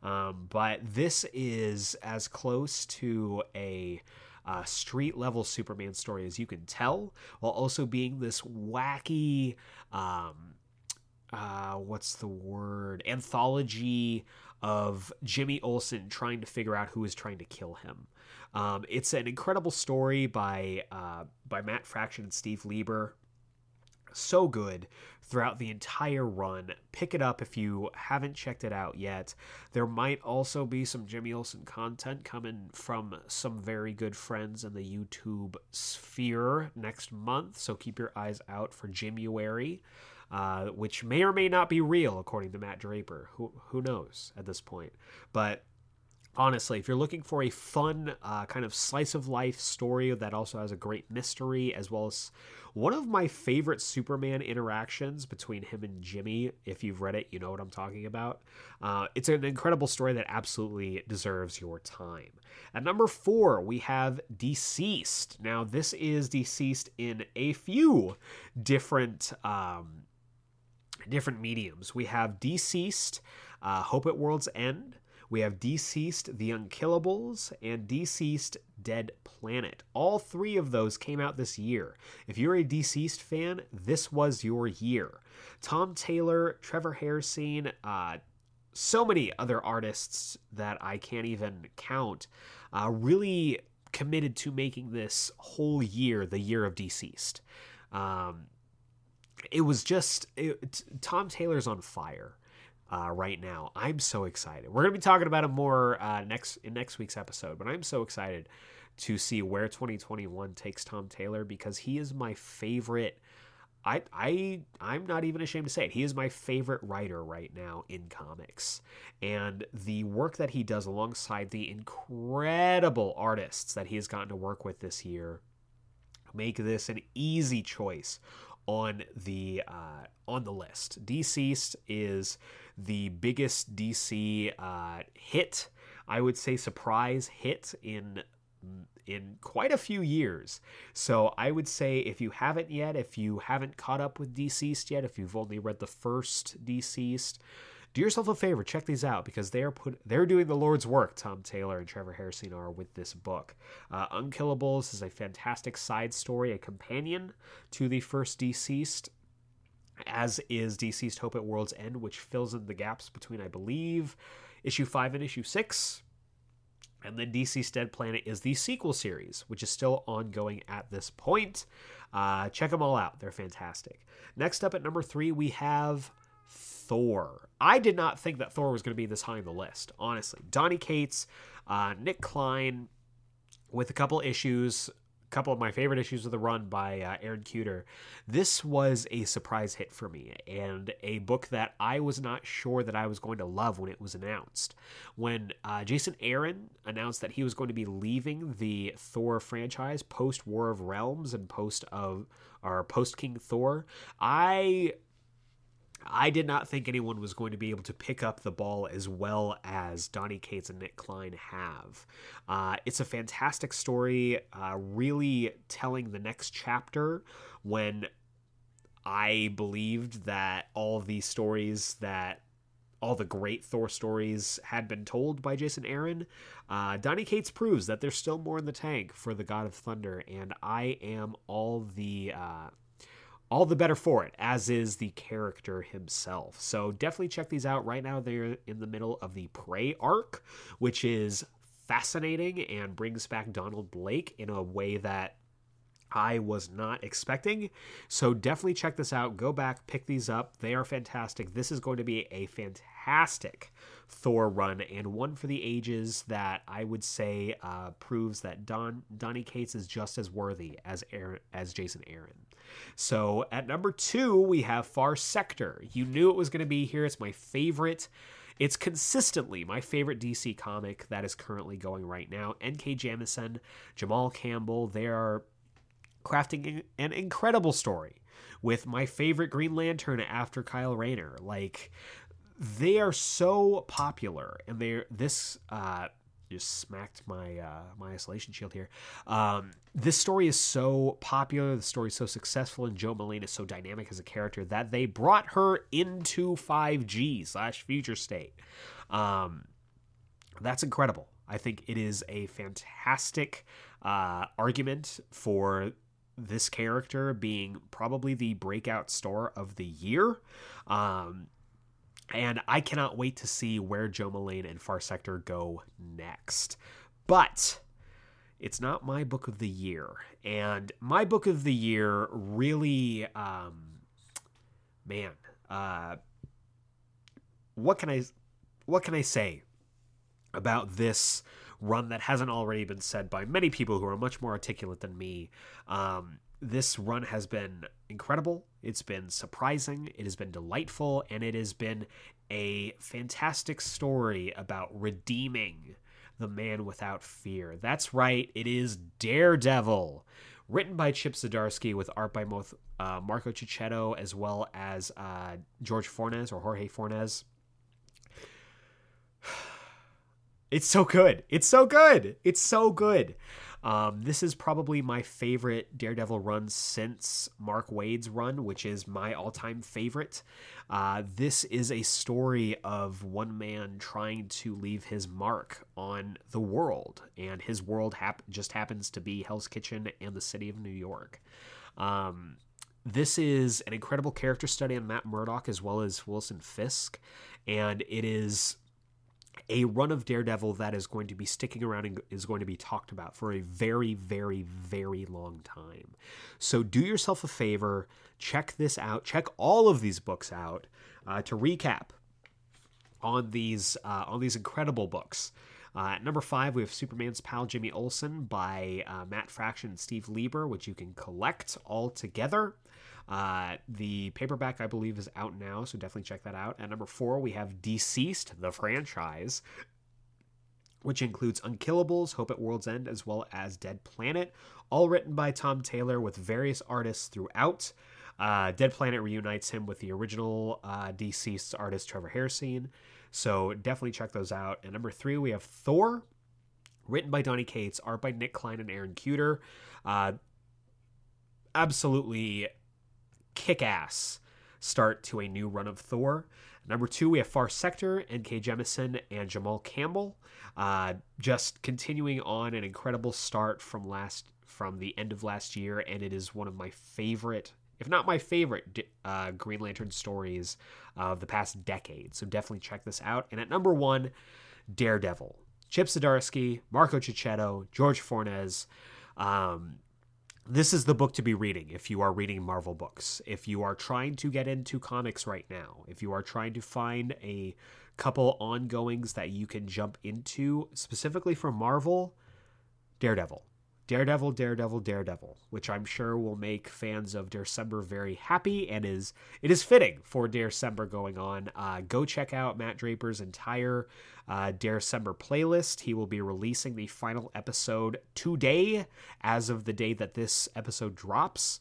Um, but this is as close to a uh, street level Superman story as you can tell, while also being this wacky, um, uh, what's the word? Anthology of Jimmy Olsen trying to figure out who is trying to kill him. Um, it's an incredible story by uh, by Matt Fraction and Steve Lieber so good throughout the entire run. Pick it up if you haven't checked it out yet. There might also be some Jimmy Olsen content coming from some very good friends in the YouTube sphere next month, so keep your eyes out for Jimuary. Uh, which may or may not be real, according to Matt Draper. Who who knows at this point? But honestly, if you're looking for a fun uh, kind of slice of life story that also has a great mystery, as well as one of my favorite Superman interactions between him and Jimmy, if you've read it, you know what I'm talking about. Uh, it's an incredible story that absolutely deserves your time. At number four, we have DCeased. Now, this is DCeased in a few different. Um, different mediums. We have DCeased uh, Hope at World's End, we have DCeased The Unkillables and DCeased Dead Planet. All three of those came out this year. If you're a DCeased fan, this was your year. Tom Taylor, Trevor Hairsine, uh, so many other artists that I can't even count, uh, really committed to making this whole year the year of DCeased. Um, it was just it, Tom Taylor's on fire uh, right now. I'm so excited. We're gonna be talking about it more uh, next in next week's episode, but I'm so excited to see where 2021 takes Tom Taylor because he is my favorite. I I I'm not even ashamed to say it. He is my favorite writer right now in comics. And the work that he does alongside the incredible artists that he has gotten to work with this year make this an easy choice on the uh, on the list. DCeased is the biggest DC uh, hit, I would say surprise hit in in quite a few years. So I would say if you haven't yet, if you haven't caught up with DCeased yet, if you've only read the first DCeased, do yourself a favor, check these out because they are put they're doing the Lord's work. Tom Taylor and Trevor Hairsine are with this book. Uh, Unkillables is a fantastic side story, a companion to the first DCeased. As is DCeased Hope at World's End, which fills in the gaps between, I believe, issue five and issue six. And then DCeased Dead Planet is the sequel series, which is still ongoing at this point. Uh, check them all out; they're fantastic. Next up at number three, we have Thor. I did not think that Thor was going to be this high on the list, honestly. Donny Cates, uh, Nic Klein, with a couple issues a couple of my favorite issues of the run by uh, Aaron Kuder. This was a surprise hit for me and a book that I was not sure that I was going to love when it was announced. When uh, Jason Aaron announced that he was going to be leaving the Thor franchise post War of Realms and post of or post King Thor, I I did not think anyone was going to be able to pick up the ball as well as Donny Cates and Nic Klein have. Uh, it's a fantastic story, uh, really telling the next chapter when I believed that all these stories that all the great Thor stories had been told by Jason Aaron. Uh, Donny Cates proves that there's still more in the tank for the God of Thunder, and I am all the uh, all the better for it, as is the character himself. So definitely check these out. Right now, they're in the middle of the Prey arc, which is fascinating and brings back Donald Blake in a way that I was not expecting. So definitely check this out. Go back, pick these up. They are fantastic. This is going to be a fantastic Thor run and one for the ages that I would say uh, proves that Don Donny Cates is just as worthy as Aaron, as Jason Aaron. So at number two, we have Far Sector. You knew it was going to be here. It's my favorite. It's consistently my favorite DC comic that is currently going right now. N.K. Jemisin, Jamal Campbell, they are crafting an incredible story with my favorite Green Lantern after Kyle Rayner. Like they are so popular, and they're this uh, just smacked my uh, my isolation shield here. Um, this story is so popular, the story is so successful, and Jo Mullein is so dynamic as a character that they brought her into 5G slash Future State. Um, that's incredible. I think it is a fantastic uh, argument for this character being probably the breakout star of the year. Um, and I cannot wait to see where Jo Mullein and Far Sector go next. But it's not my book of the year. And my book of the year really, um, man, uh, what can I, what can I say about this run that hasn't already been said by many people who are much more articulate than me? Um, this run has been incredible. It's been surprising. It has been delightful. And it has been a fantastic story about redeeming the man without fear. That's right. It is Daredevil. Written by Chip Zdarsky with art by both uh, Marco Checchetto as well as uh, George Fornes or Jorge Fornes. *sighs* It's so good. It's so good. It's so good. Um, this is probably my favorite Daredevil run since Mark Waid's run, which is my all time favorite. Uh, this is a story of one man trying to leave his mark on the world, and his world hap- just happens to be Hell's Kitchen and the city of New York. Um, this is an incredible character study on Matt Murdock as well as Wilson Fisk, and it is a run of Daredevil that is going to be sticking around and is going to be talked about for a very, very, very long time. So do yourself a favor, check this out, check all of these books out uh, to recap on these uh, on these incredible books. Uh, at number five, we have Superman's Pal Jimmy Olsen by uh, Matt Fraction and Steve Lieber, which you can collect all together. Uh, the paperback, I believe, is out now, so definitely check that out. At number four, we have DCeased, the franchise, which includes Unkillables, Hope at World's End, as well as Dead Planet, all written by Tom Taylor with various artists throughout. Uh, Dead Planet reunites him with the original uh, DCeased artist Trevor Hairsine, so definitely check those out. And number three, we have Thor, written by Donny Cates, art by Nic Klein and Aaron Kuder. Uh, absolutely kick ass start to a new run of Thor. Number two, we have Far Sector, N.K. Jemisin, and Jamal Campbell. Uh, just continuing on an incredible start from last from the end of last year, and it is one of my favorite, if not my favorite, uh, Green Lantern stories of the past decade. So definitely check this out. And at number one, Daredevil. Chip Zdarsky, Marco Checchetto, George Fornes. Um, this is the book to be reading if you are reading Marvel books. If you are trying to get into comics right now, if you are trying to find a couple ongoings that you can jump into specifically for Marvel, Daredevil. Daredevil, Daredevil, Daredevil, which I'm sure will make fans of December very happy and is it is fitting for December going on. Uh, go check out Matt Draper's entire uh, December playlist. He will be releasing the final episode today, as of the day that this episode drops.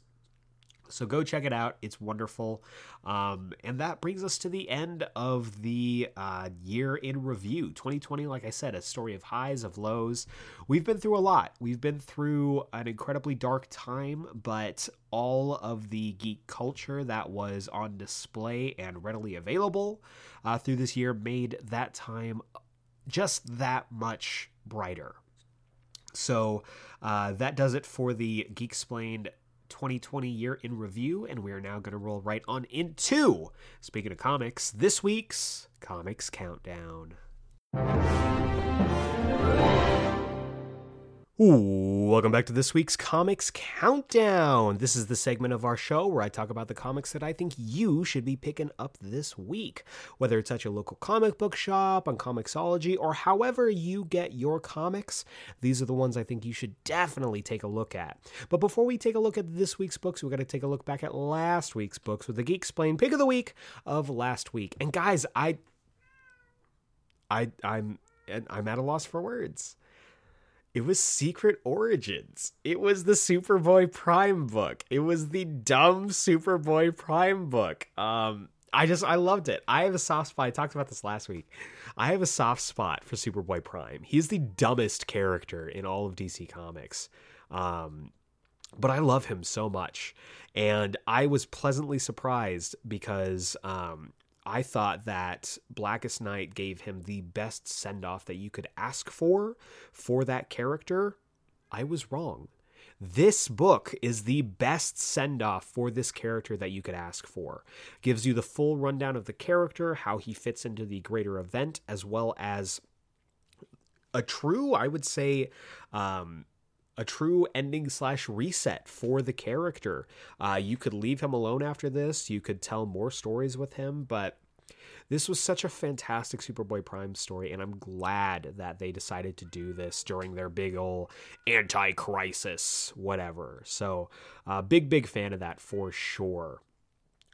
So go check it out. It's wonderful. Um, and that brings us to the end of the uh, year in review. 2020, like I said, a story of highs, of lows. We've been through a lot. We've been through an incredibly dark time, but all of the geek culture that was on display and readily available uh, through this year made that time just that much brighter. So uh, that does it for the Geek Explained 2020 year in review, and we are now going to roll right on into, speaking of comics, this week's Comics Countdown. Ooh, welcome back to this week's Comics Countdown. This is the segment of our show where I talk about the comics that I think you should be picking up this week. Whether it's at your local comic book shop, on Comixology, or however you get your comics, these are the ones I think you should definitely take a look at. But before we take a look at this week's books, we got to take a look back at last week's books with the Geek Explain Pick of the Week of last week. And guys, I, I, I'm, I'm at a loss for words it was Secret Origins. It was the Superboy Prime book. It was the dumb Superboy Prime book. Um, I just I loved it. I have a soft spot. I talked about this last week. I have a soft spot for Superboy Prime. He's the dumbest character in all of DC Comics. Um, but I love him so much. And I was pleasantly surprised because um, I thought that Blackest Night gave him the best send off that you could ask for for that character. I was wrong. This book is the best send off for this character that you could ask for. Gives you the full rundown of the character, how he fits into the greater event, as well as a true, I would say, um, a true ending slash reset for the character. Uh, you could leave him alone after this. You could tell more stories with him, but this was such a fantastic Superboy Prime story, and I'm glad that they decided to do this during their big ol' anti-crisis, whatever. So, uh, big, big fan of that for sure.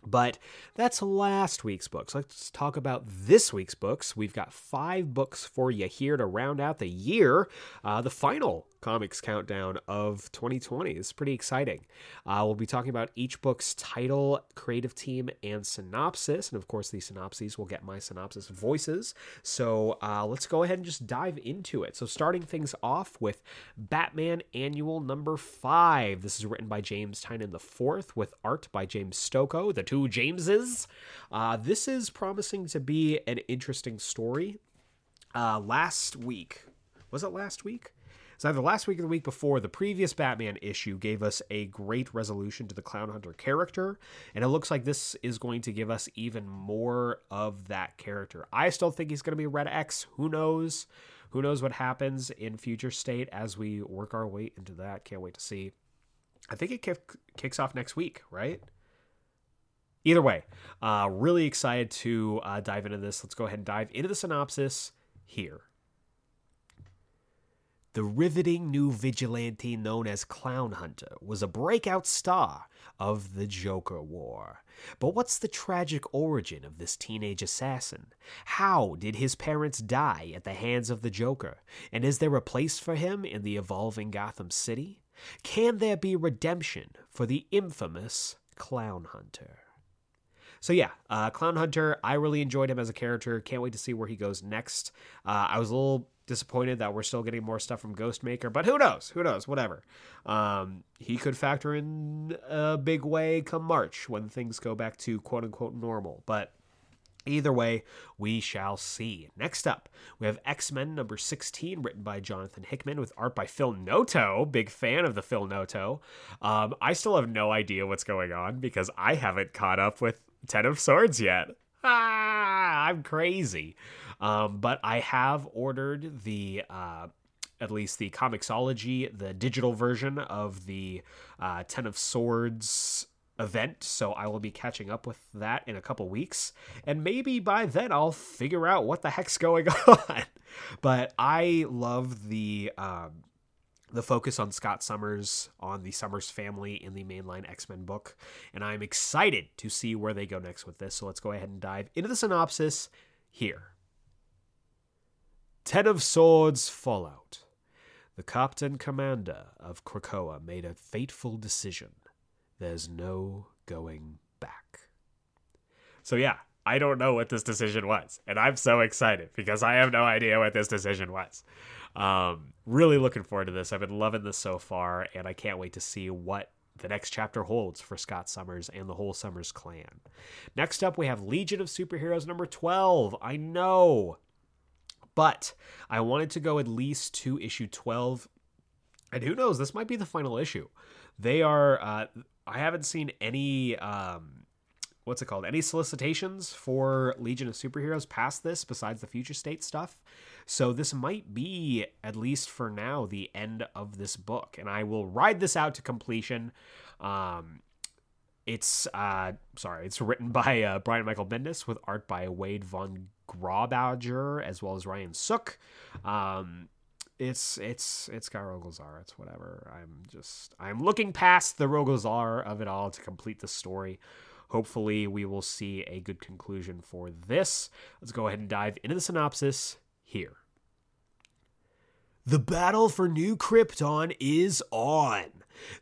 But that's last week's books. Let's talk about this week's books. We've got five books for you here to round out the year. Uh, the final comics countdown of 2020 It's pretty exciting. Uh, we'll be talking about each book's title, creative team, and synopsis. And of course, these synopses will get my synopsis voices. So uh, let's go ahead and just dive into it. So, starting things off with Batman Annual number five. This is written by James Tynion IV with art by James Stokoe, the two Jameses. Uh, this is promising to be an interesting story. Uh, last week, was it last week? So either last week or the week before, the previous Batman issue gave us a great resolution to the Clown Hunter character, and it looks like this is going to give us even more of that character. I still think he's going to be Red X. Who knows? Who knows what happens in future state as we work our way into that? Can't wait to see. I think it kick, kicks off next week, right? Either way, uh, really excited to uh, dive into this. Let's go ahead and dive into the synopsis here. The riveting new vigilante known as Clown Hunter was a breakout star of the Joker War. But what's the tragic origin of this teenage assassin? How did his parents die at the hands of the Joker? And is there a place for him in the evolving Gotham City? Can there be redemption for the infamous Clown Hunter? So yeah, uh, Clown Hunter. I really enjoyed him as a character. Can't wait to see where he goes next. Uh, I was a little disappointed that we're still getting more stuff from Ghostmaker, but who knows? Who knows? Whatever. Um, he could factor in a big way come March when things go back to quote unquote normal. But Either way, we shall see. Next up, we have X Men number 16, written by Jonathan Hickman, with art by Phil Noto. Big fan of the Phil Noto. Um, I still have no idea what's going on because I haven't caught up with Ten of Swords yet. *laughs* Ah, I'm crazy. Um, but I have ordered the. Uh, at least the Comixology, the digital version of the uh, Ten of Swords event, so I will be catching up with that in a couple weeks, and maybe by then I'll figure out what the heck's going *laughs* on. but I love the um, the focus on Scott Summers, on the Summers family in the mainline X Men book. And I'm excited to see where they go next with this. So let's go ahead and dive into the synopsis here. Ten of Swords Fallout. The captain commander of Krakoa made a fateful decision. There's no going back. So, yeah, I don't know what this decision was. And I'm so excited because I have no idea what this decision was. Um, really looking forward to this. I've been loving this so far, and I can't wait to see what the next chapter holds for Scott Summers and the whole Summers clan. Next up, we have Legion of Superheroes number 12. I know, but I wanted to go at least to issue 12. And who knows, this might be the final issue. They are, uh, I haven't seen any. Um, what's it called? Any solicitations for Legion of Superheroes past this besides the future state stuff? So this might be, at least for now, the end of this book, and I will ride this out to completion. Um, it's uh, sorry, it's written *laughs* by uh, Brian Michael Bendis with art by Wade von Grawbadger as well as Ryan Sook. Um, it's it's it's got It's whatever. I'm just I'm looking past the Rogol of it all to complete the story. Hopefully, we will see a good conclusion for this. Let's go ahead and dive into the synopsis here. The battle for New Krypton is on.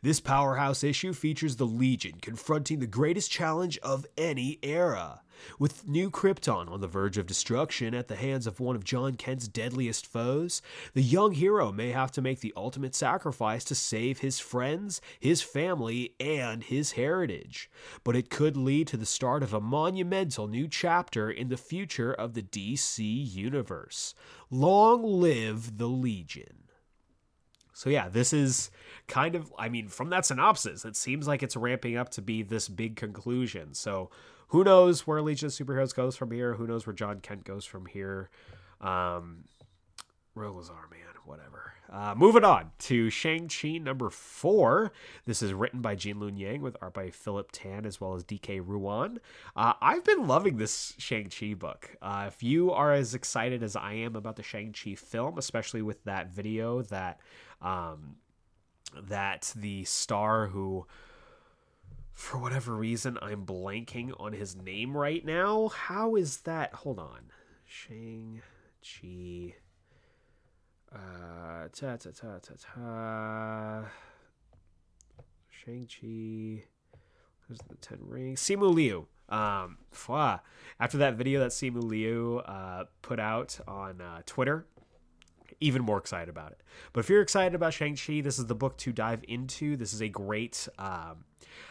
This powerhouse issue features the Legion confronting the greatest challenge of any era. With New Krypton on the verge of destruction at the hands of one of Jon Kent's deadliest foes, the young hero may have to make the ultimate sacrifice to save his friends, his family, and his heritage. But it could lead to the start of a monumental new chapter in the future of the DC Universe. Long live the Legion. So, yeah, this is kind of, I mean, from that synopsis, it seems like it's ramping up to be this big conclusion. So, who knows where Legion of Superheroes goes from here? Who knows where Jon Kent goes from here? Um, Rogol-Zaar, man, whatever. Uh, moving on to Shang-Chi number four. This is written by Gene Luen Yang with art by Philip Tan as well as Dike Ruan. Uh, I've been loving this Shang-Chi book. Uh, if you are as excited as I am about the Shang-Chi film, especially with that video that um, that the star who for whatever reason, I'm blanking on his name right now. How is that? Hold on. Shang-Chi. Uh, ta ta ta ta ta. Shang-Chi. Who's the Ten Rings? Simu Liu. Um, after that video that Simu Liu uh, put out on uh, Twitter, even more excited about it. But if you're excited about Shang-Chi, this is the book to dive into. This is a great, um,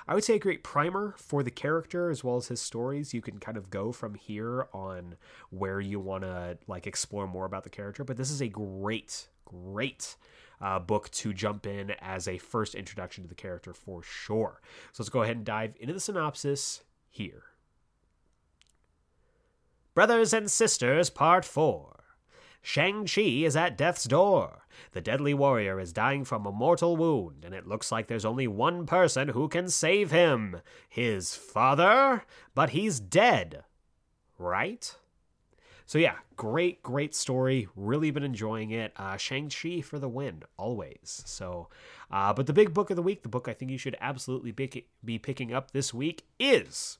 I would say, a great primer for the character as well as his stories. You can kind of go from here on where you want to like explore more about the character. But this is a great, great uh, book to jump in as a first introduction to the character for sure. So let's go ahead and dive into the synopsis here. Brothers and Sisters, Part 4. Shang-Chi is at death's door. The deadly warrior is dying from a mortal wound, and it looks like there's only one person who can save him his father. But he's dead. Right? So, yeah, great, great story. Really been enjoying it. Uh, Shang-Chi for the win, always. So, uh, but the big book of the week, the book I think you should absolutely be, be picking up this week is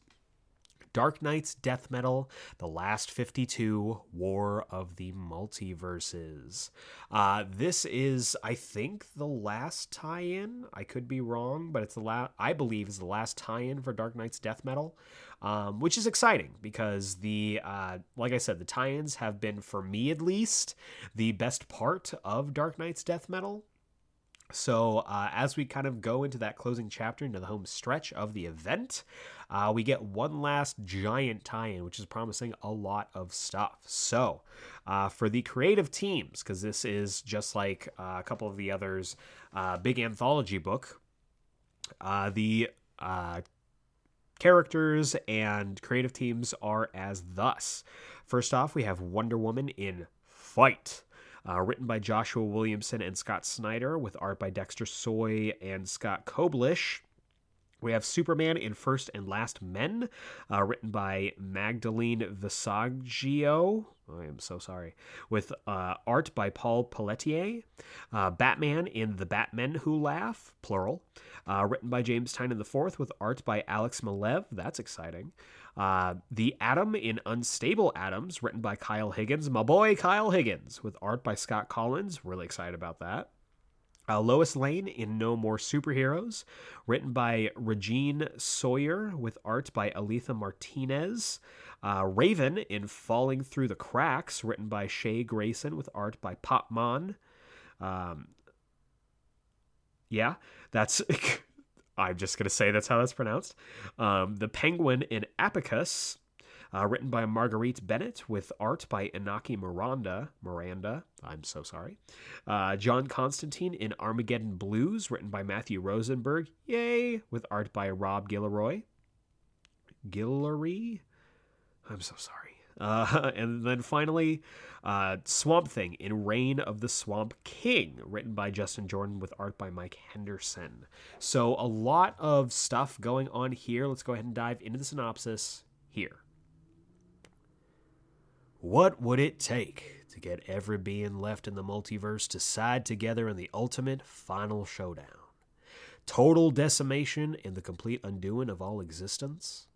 Dark Nights Death Metal, The Last 52, War of the Multiverses. Uh, this is, I think, the last tie in. I could be wrong, but it's the last, I believe, is the last tie in for Dark Nights Death Metal, um, which is exciting because the, uh, like I said, the tie ins have been, for me at least, the best part of Dark Nights Death Metal. So, uh, as we kind of go into that closing chapter, into the home stretch of the event, uh, we get one last giant tie in, which is promising a lot of stuff. So, uh, for the creative teams, because this is just like uh, a couple of the others, uh, big anthology book, uh, the characters and creative teams are as thus. First off, we have Wonder Woman in Fight uh, written by Joshua Williamson and Scott Snyder, with art by Dexter Soy and Scott Koblish. We have Superman in First and Last Men, uh, written by Magdalene Visaggio. I am so sorry. With uh, art by Paul Pelletier. Uh, Batman in The Batmen Who Laugh, plural. Uh, written by James Tynion IV with art by Alex Maleev. That's exciting. Uh, the Atom in Unstable Atoms, written by Kyle Higgins. My boy Kyle Higgins, with art by Scott Collins. Really excited about that. Uh, Lois Lane in No More Superheroes, written by Regine Sawyer with art by Alitha Martinez. Uh, Raven in Falling Through the Cracks, written by Shay Grayson with art by Pop Mhan. Um, yeah, that's. *laughs* I'm just going to say that's how that's pronounced. Um, the Penguin in Apicus, uh, written by Marguerite Bennett with art by Inaki Miranda. Miranda, I'm so sorry. Uh, John Constantine in Armageddon Blues, written by Matthew Rosenberg. Yay! With art by Rob Guillory. Guillory? I'm so sorry. Uh, *laughs* and then finally, uh, Swamp Thing in Reign of the Swamp King, written by Justin Jordan with art by Mike Henderson. So, a lot of stuff going on here. Let's go ahead and dive into the synopsis here. What would it take to get every being left in the multiverse to side together in the ultimate final showdown? Total decimation and the complete undoing of all existence?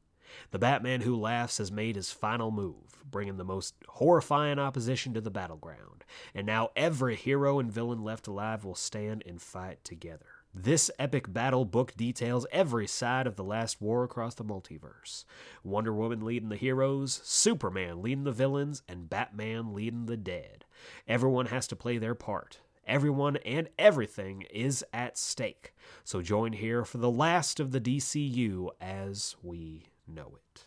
The Batman Who Laughs has made his final move, bringing the most horrifying opposition to the battleground, and now every hero and villain left alive will stand and fight together. This epic battle book details every side of the last war across the multiverse. Wonder Woman leading the heroes, Superman leading the villains, and Batman leading the dead. Everyone has to play their part. Everyone and everything is at stake. So join here for the last of the DCU as we know it.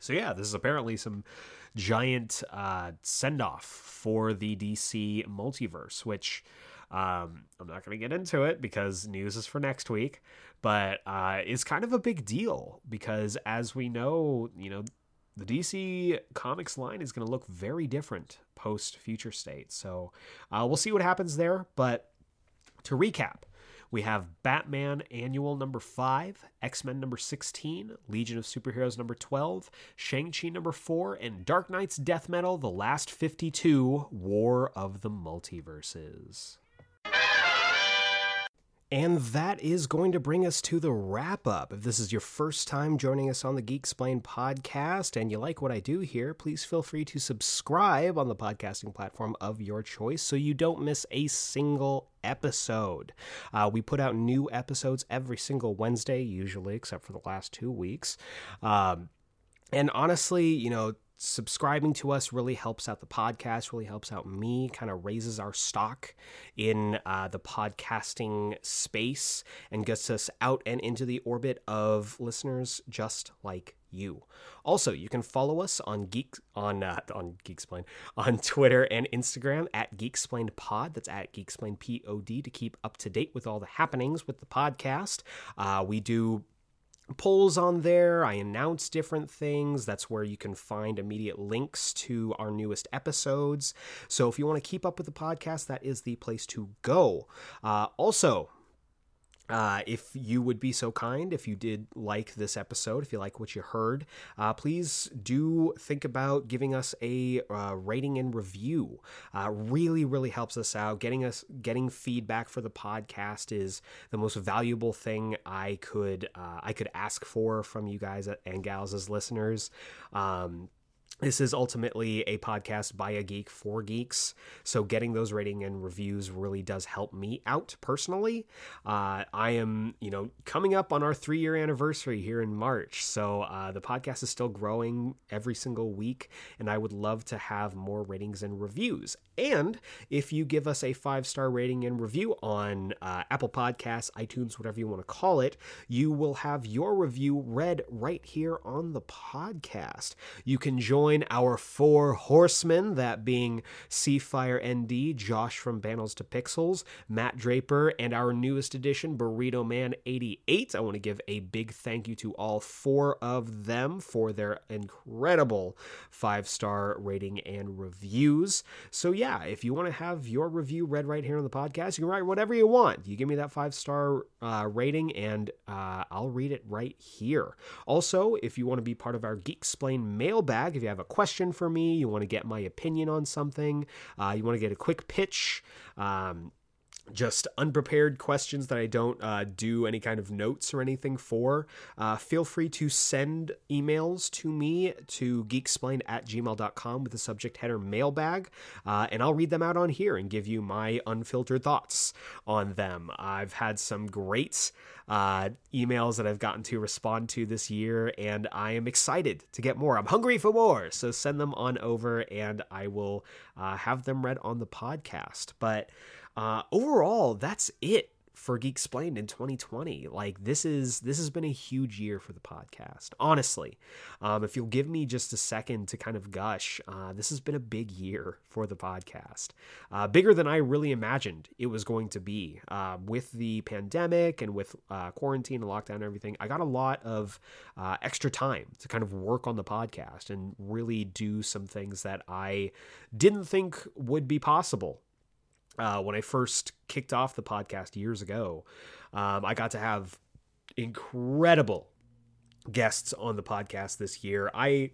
So, yeah, this is apparently some giant uh, send off for the DC multiverse, which um, I'm not going to get into it because news is for next week, but uh, kind of a big deal because, as we know, you know, the DC Comics line is going to look very different post Future State. So uh, we'll see what happens there. But to recap, we have Batman Annual number 5, X Men number 16, Legion of Superheroes number 12, Shang-Chi number 4, and Dark Nights Death Metal The Last 52 War of the Multiverses. And that is going to bring us to the wrap up. If this is your first time joining us on the Geek Explain podcast and you like what I do here, please feel free to subscribe on the podcasting platform of your choice so you don't miss a single episode. Uh, we put out new episodes every single Wednesday, usually, except for the last two weeks. Um, and honestly, you know, subscribing to us really helps out the podcast, really helps out me, kind of raises our stock in uh, the podcasting space and gets us out and into the orbit of listeners just like you. Also, you can follow us on Geek on uh, on Geeksplain on Twitter and Instagram at Geeksplained Pod. That's at Geeksplained Pod to keep up to date with all the happenings with the podcast. Uh, we do polls on there. I announce different things. That's where you can find immediate links to our newest episodes. So if you want to keep up with the podcast, that is the place to go. Uh, also, uh, if you would be so kind, if you did like this episode, if you like what you heard, uh, please do think about giving us a uh, rating and review. Uh, really, really helps us out. Getting us getting feedback for the podcast is the most valuable thing I could uh, I could ask for from you guys and gals as listeners. Um, this is ultimately a podcast by a geek for geeks. So getting those rating and reviews really does help me out personally. Uh, I am, you know, coming up on our three year anniversary here in March. So uh, the podcast is still growing every single week, and I would love to have more ratings and reviews. And if you give us a five star rating and review on uh, Apple Podcasts, iTunes, whatever you want to call it, you will have your review read right here on the podcast. You can join our four horsemen, that being Seafire ND, Josh from Panels to Pixels, Matt Draper, and our newest addition, Burrito Man 88. I want to give a big thank you to all four of them for their incredible five star rating and reviews. So, yeah, if you want to have your review read right here on the podcast, you can write whatever you want. You give me that five star uh, rating, and uh, I'll read it right here. Also, if you want to be part of our Geek Explain mailbag, if you have a question for me, you want to get my opinion on something, uh, you want to get a quick pitch, um, just unprepared questions that I don't uh, do any kind of notes or anything for, uh, feel free to send emails to me to geeksplained at gmail.com with the subject header mailbag, uh, and I'll read them out on here and give you my unfiltered thoughts on them. I've had some great uh, emails that I've gotten to respond to this year, and I am excited to get more. I'm hungry for more, so send them on over, and I will uh, have them read on the podcast. But uh, overall, that's it for Geek Explained in 2020. Like this is this has been a huge year for the podcast. Honestly, um, if you'll give me just a second to kind of gush, uh, this has been a big year for the podcast. Uh, bigger than I really imagined it was going to be. Uh, with the pandemic and with uh, quarantine and lockdown and everything, I got a lot of uh, extra time to kind of work on the podcast and really do some things that I didn't think would be possible uh, when I first kicked off the podcast years ago, um, I got to have incredible guests on the podcast this year. I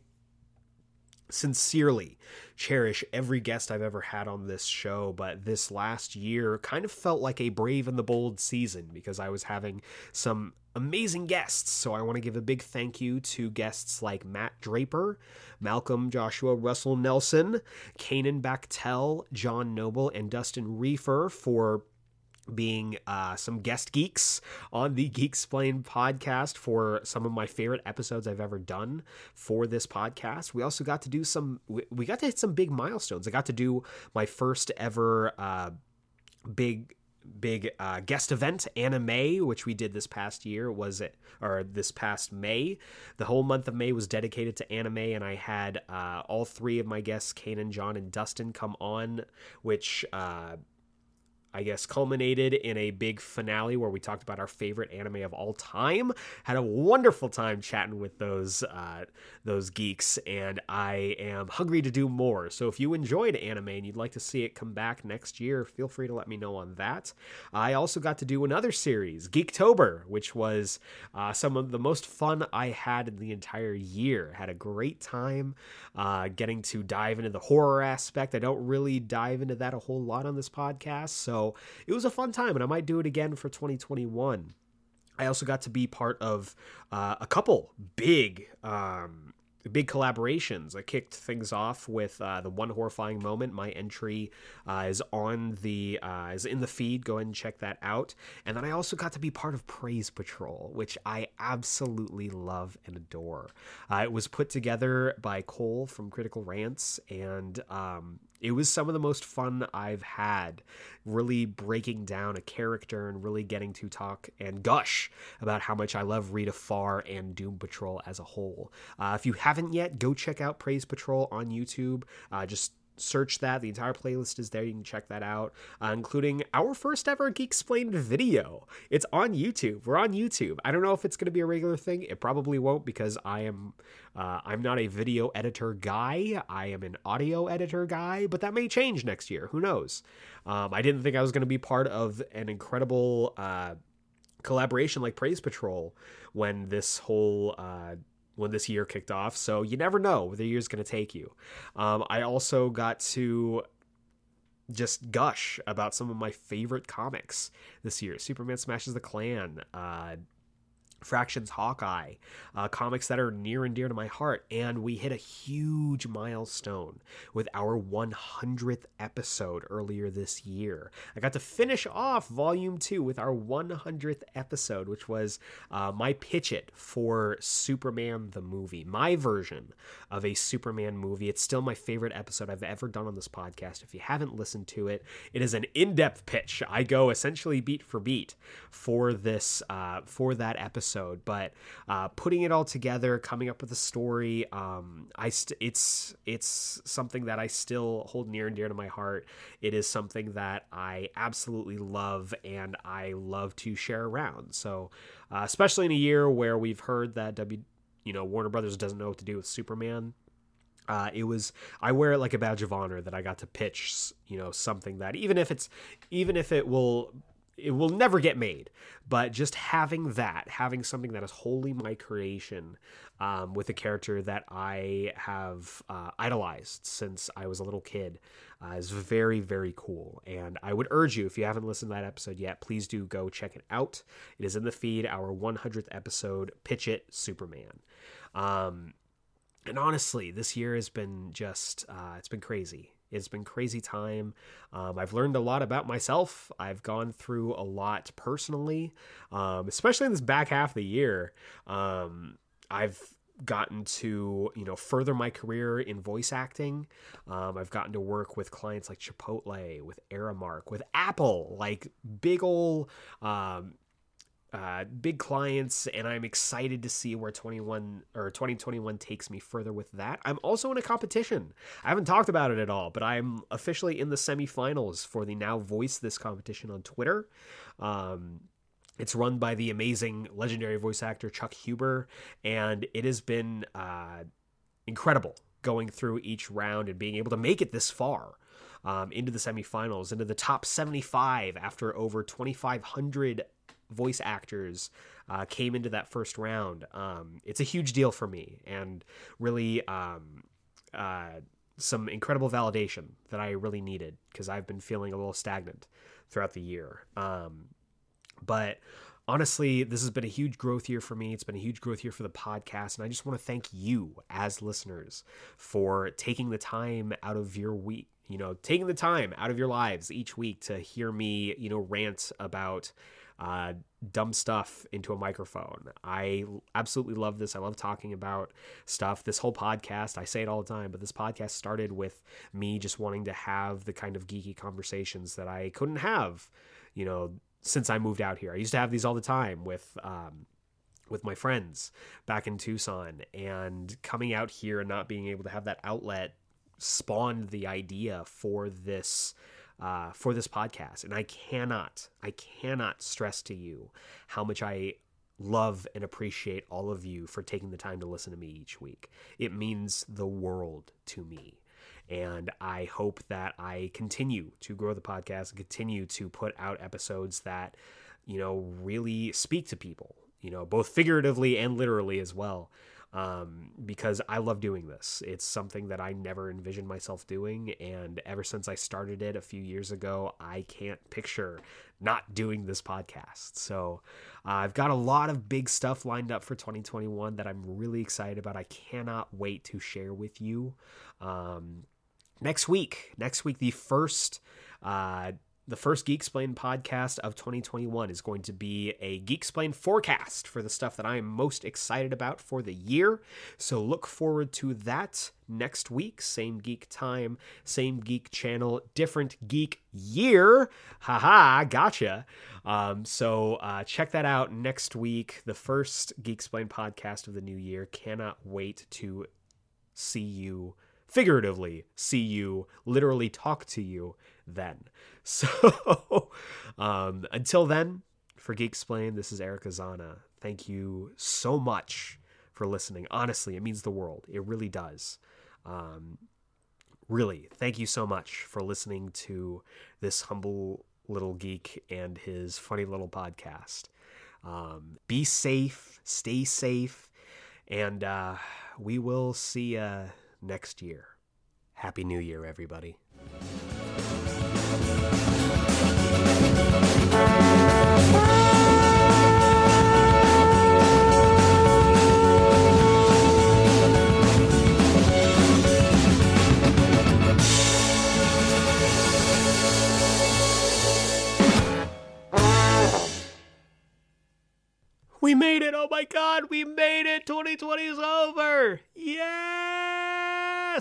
sincerely cherish every guest I've ever had on this show, but this last year kind of felt like a brave and the bold season because I was having some amazing guests. So I want to give a big thank you to guests like Matt Draper, Malcolm Joshua Russell Nelson, Kanan Bachtel, John Noble, and Dustin Reefer for being uh, some guest geeks on the Geek Explain podcast for some of my favorite episodes I've ever done for this podcast. We also got to do some, we got to hit some big milestones. I got to do my first ever uh, big big uh, guest event anime which we did this past year was it or this past may the whole month of may was dedicated to anime and i had uh, all three of my guests kanan john and dustin come on which uh, I guess, culminated in a big finale where we talked about our favorite anime of all time. Had a wonderful time chatting with those uh, those geeks, and I am hungry to do more. So if you enjoyed anime and you'd like to see it come back next year, feel free to let me know on that. I also got to do another series, Geektober, which was uh, some of the most fun I had in the entire year. Had a great time uh, getting to dive into the horror aspect. I don't really dive into that a whole lot on this podcast, so it was a fun time, and I might do it again for 2021. I also got to be part of uh, a couple big um, big collaborations. I kicked things off with uh, the one horrifying moment. My entry uh, is on the uh, is in the feed. Go ahead and check that out. And then I also got to be part of Praise Patrol, which I absolutely love and adore. Uh, it was put together by Cole from Critical Rants, and um, it was some of the most fun I've had, really breaking down a character and really getting to talk and gush about how much I love Rita Farr and Doom Patrol as a whole. Uh, if you haven't yet, go check out Praise Patrol on YouTube. Uh, just search that. The entire playlist is there. You can check that out, uh, including our first ever Geek Explained video. It's on YouTube. We're on YouTube. I don't know if it's going to be a regular thing. It probably won't because I am uh, I'm not a video editor guy. I am an audio editor guy, but that may change next year. Who knows? Um, I didn't think I was going to be part of an incredible. Uh, collaboration like Praise Patrol when this whole uh, when this year kicked off. So you never know where the year's going to take you. Um, I also got to just gush about some of my favorite comics this year Superman Smashes the Klan, uh, Fraction's Hawkeye, uh, comics that are near and dear to my heart. And we hit a huge milestone with our 100th episode earlier this year. I got to finish off Volume 2 with our 100th episode, which was uh, my pitch it for Superman the movie, my version of a Superman movie. It's still my favorite episode I've ever done on this podcast. If you haven't listened to it, it is an in depth pitch. I go essentially beat for beat for this, uh, for that episode episode, but uh, putting it all together, coming up with a story, um, I st- it's it's something that I still hold near and dear to my heart. It is something that I absolutely love and I love to share around. So, uh, especially in a year where we've heard that W, you know, Warner Brothers doesn't know what to do with Superman. Uh, it was I wear it like a badge of honor that I got to pitch, you know, something that even if it's even if it will it will never get made, but just having that, having something that is wholly my creation, um, with a character that I have uh, idolized since I was a little kid, uh, is very very cool. And I would urge you, if you haven't listened to that episode yet, please do go check it out. It is in the feed. Our 100th episode, Pitch It Superman. Um, and honestly, this year has been just, uh, it's been crazy. It's been crazy time. Um, I've learned a lot about myself. I've gone through a lot personally, um, especially in this back half of the year. Um, I've gotten to you know further my career in voice acting. Um, I've gotten to work with clients like Chipotle, with Aramark, with Apple, like big old um, uh, big clients, and I'm excited to see where 21 or 2021 takes me further with that. I'm also in a competition. I haven't talked about it at all, but I'm officially in the semifinals for the Now Voice This competition on Twitter. Um, it's run by the amazing legendary voice actor Chuck Huber, and it has been uh, incredible going through each round and being able to make it this far. Um, into the semifinals, into the top 75 after over 2,500 voice actors uh, came into that first round. Um, it's a huge deal for me, and really um, uh, some incredible validation that I really needed because I've been feeling a little stagnant throughout the year. Um, but honestly, this has been a huge growth year for me. It's been a huge growth year for the podcast. And I just want to thank you as listeners for taking the time out of your week, you know, taking the time out of your lives each week to hear me, you know, rant about uh, dumb stuff into a microphone. I absolutely love this. I love talking about stuff. This whole podcast, I say it all the time, but this podcast started with me just wanting to have the kind of geeky conversations that I couldn't have, you know, since I moved out here. I used to have these all the time with, um, with my friends back in Tucson and coming out here and not being able to have that outlet spawned the idea for this uh, for this podcast. And I cannot, I cannot stress to you how much I love and appreciate all of you for taking the time to listen to me each week. It means the world to me. And I hope that I continue to grow the podcast and continue to put out episodes that, you know, really speak to people, you know, both figuratively and literally as well um, because I love doing this. It's something that I never envisioned myself doing, and ever since I started it a few years ago, I can't picture not doing this podcast. So uh, I've got a lot of big stuff lined up for 2021 that I'm really excited about. I cannot wait to share with you. Um, next week, next week, the first. Uh, the first Geek Explain podcast of 2021 is going to be a Geek Explain forecast for the stuff that I am most excited about for the year. So look forward to that next week. Same geek time, same geek channel, different geek year. Haha, gotcha. Um, so uh, check that out next week. The first Geek Explain podcast of the new year. Cannot wait to see you figuratively see you, literally talk to you then. So *laughs* um, until then, for Geek Explain, this is Eric Azana. Thank you so much for listening. Honestly, it means the world. It really does. Um, really, thank you so much for listening to this humble little geek and his funny little podcast. Um, be safe, stay safe, and uh, we will see you next year. Happy New Year, everybody. We made it! Oh my god, we made it! 2020 is over! Yes!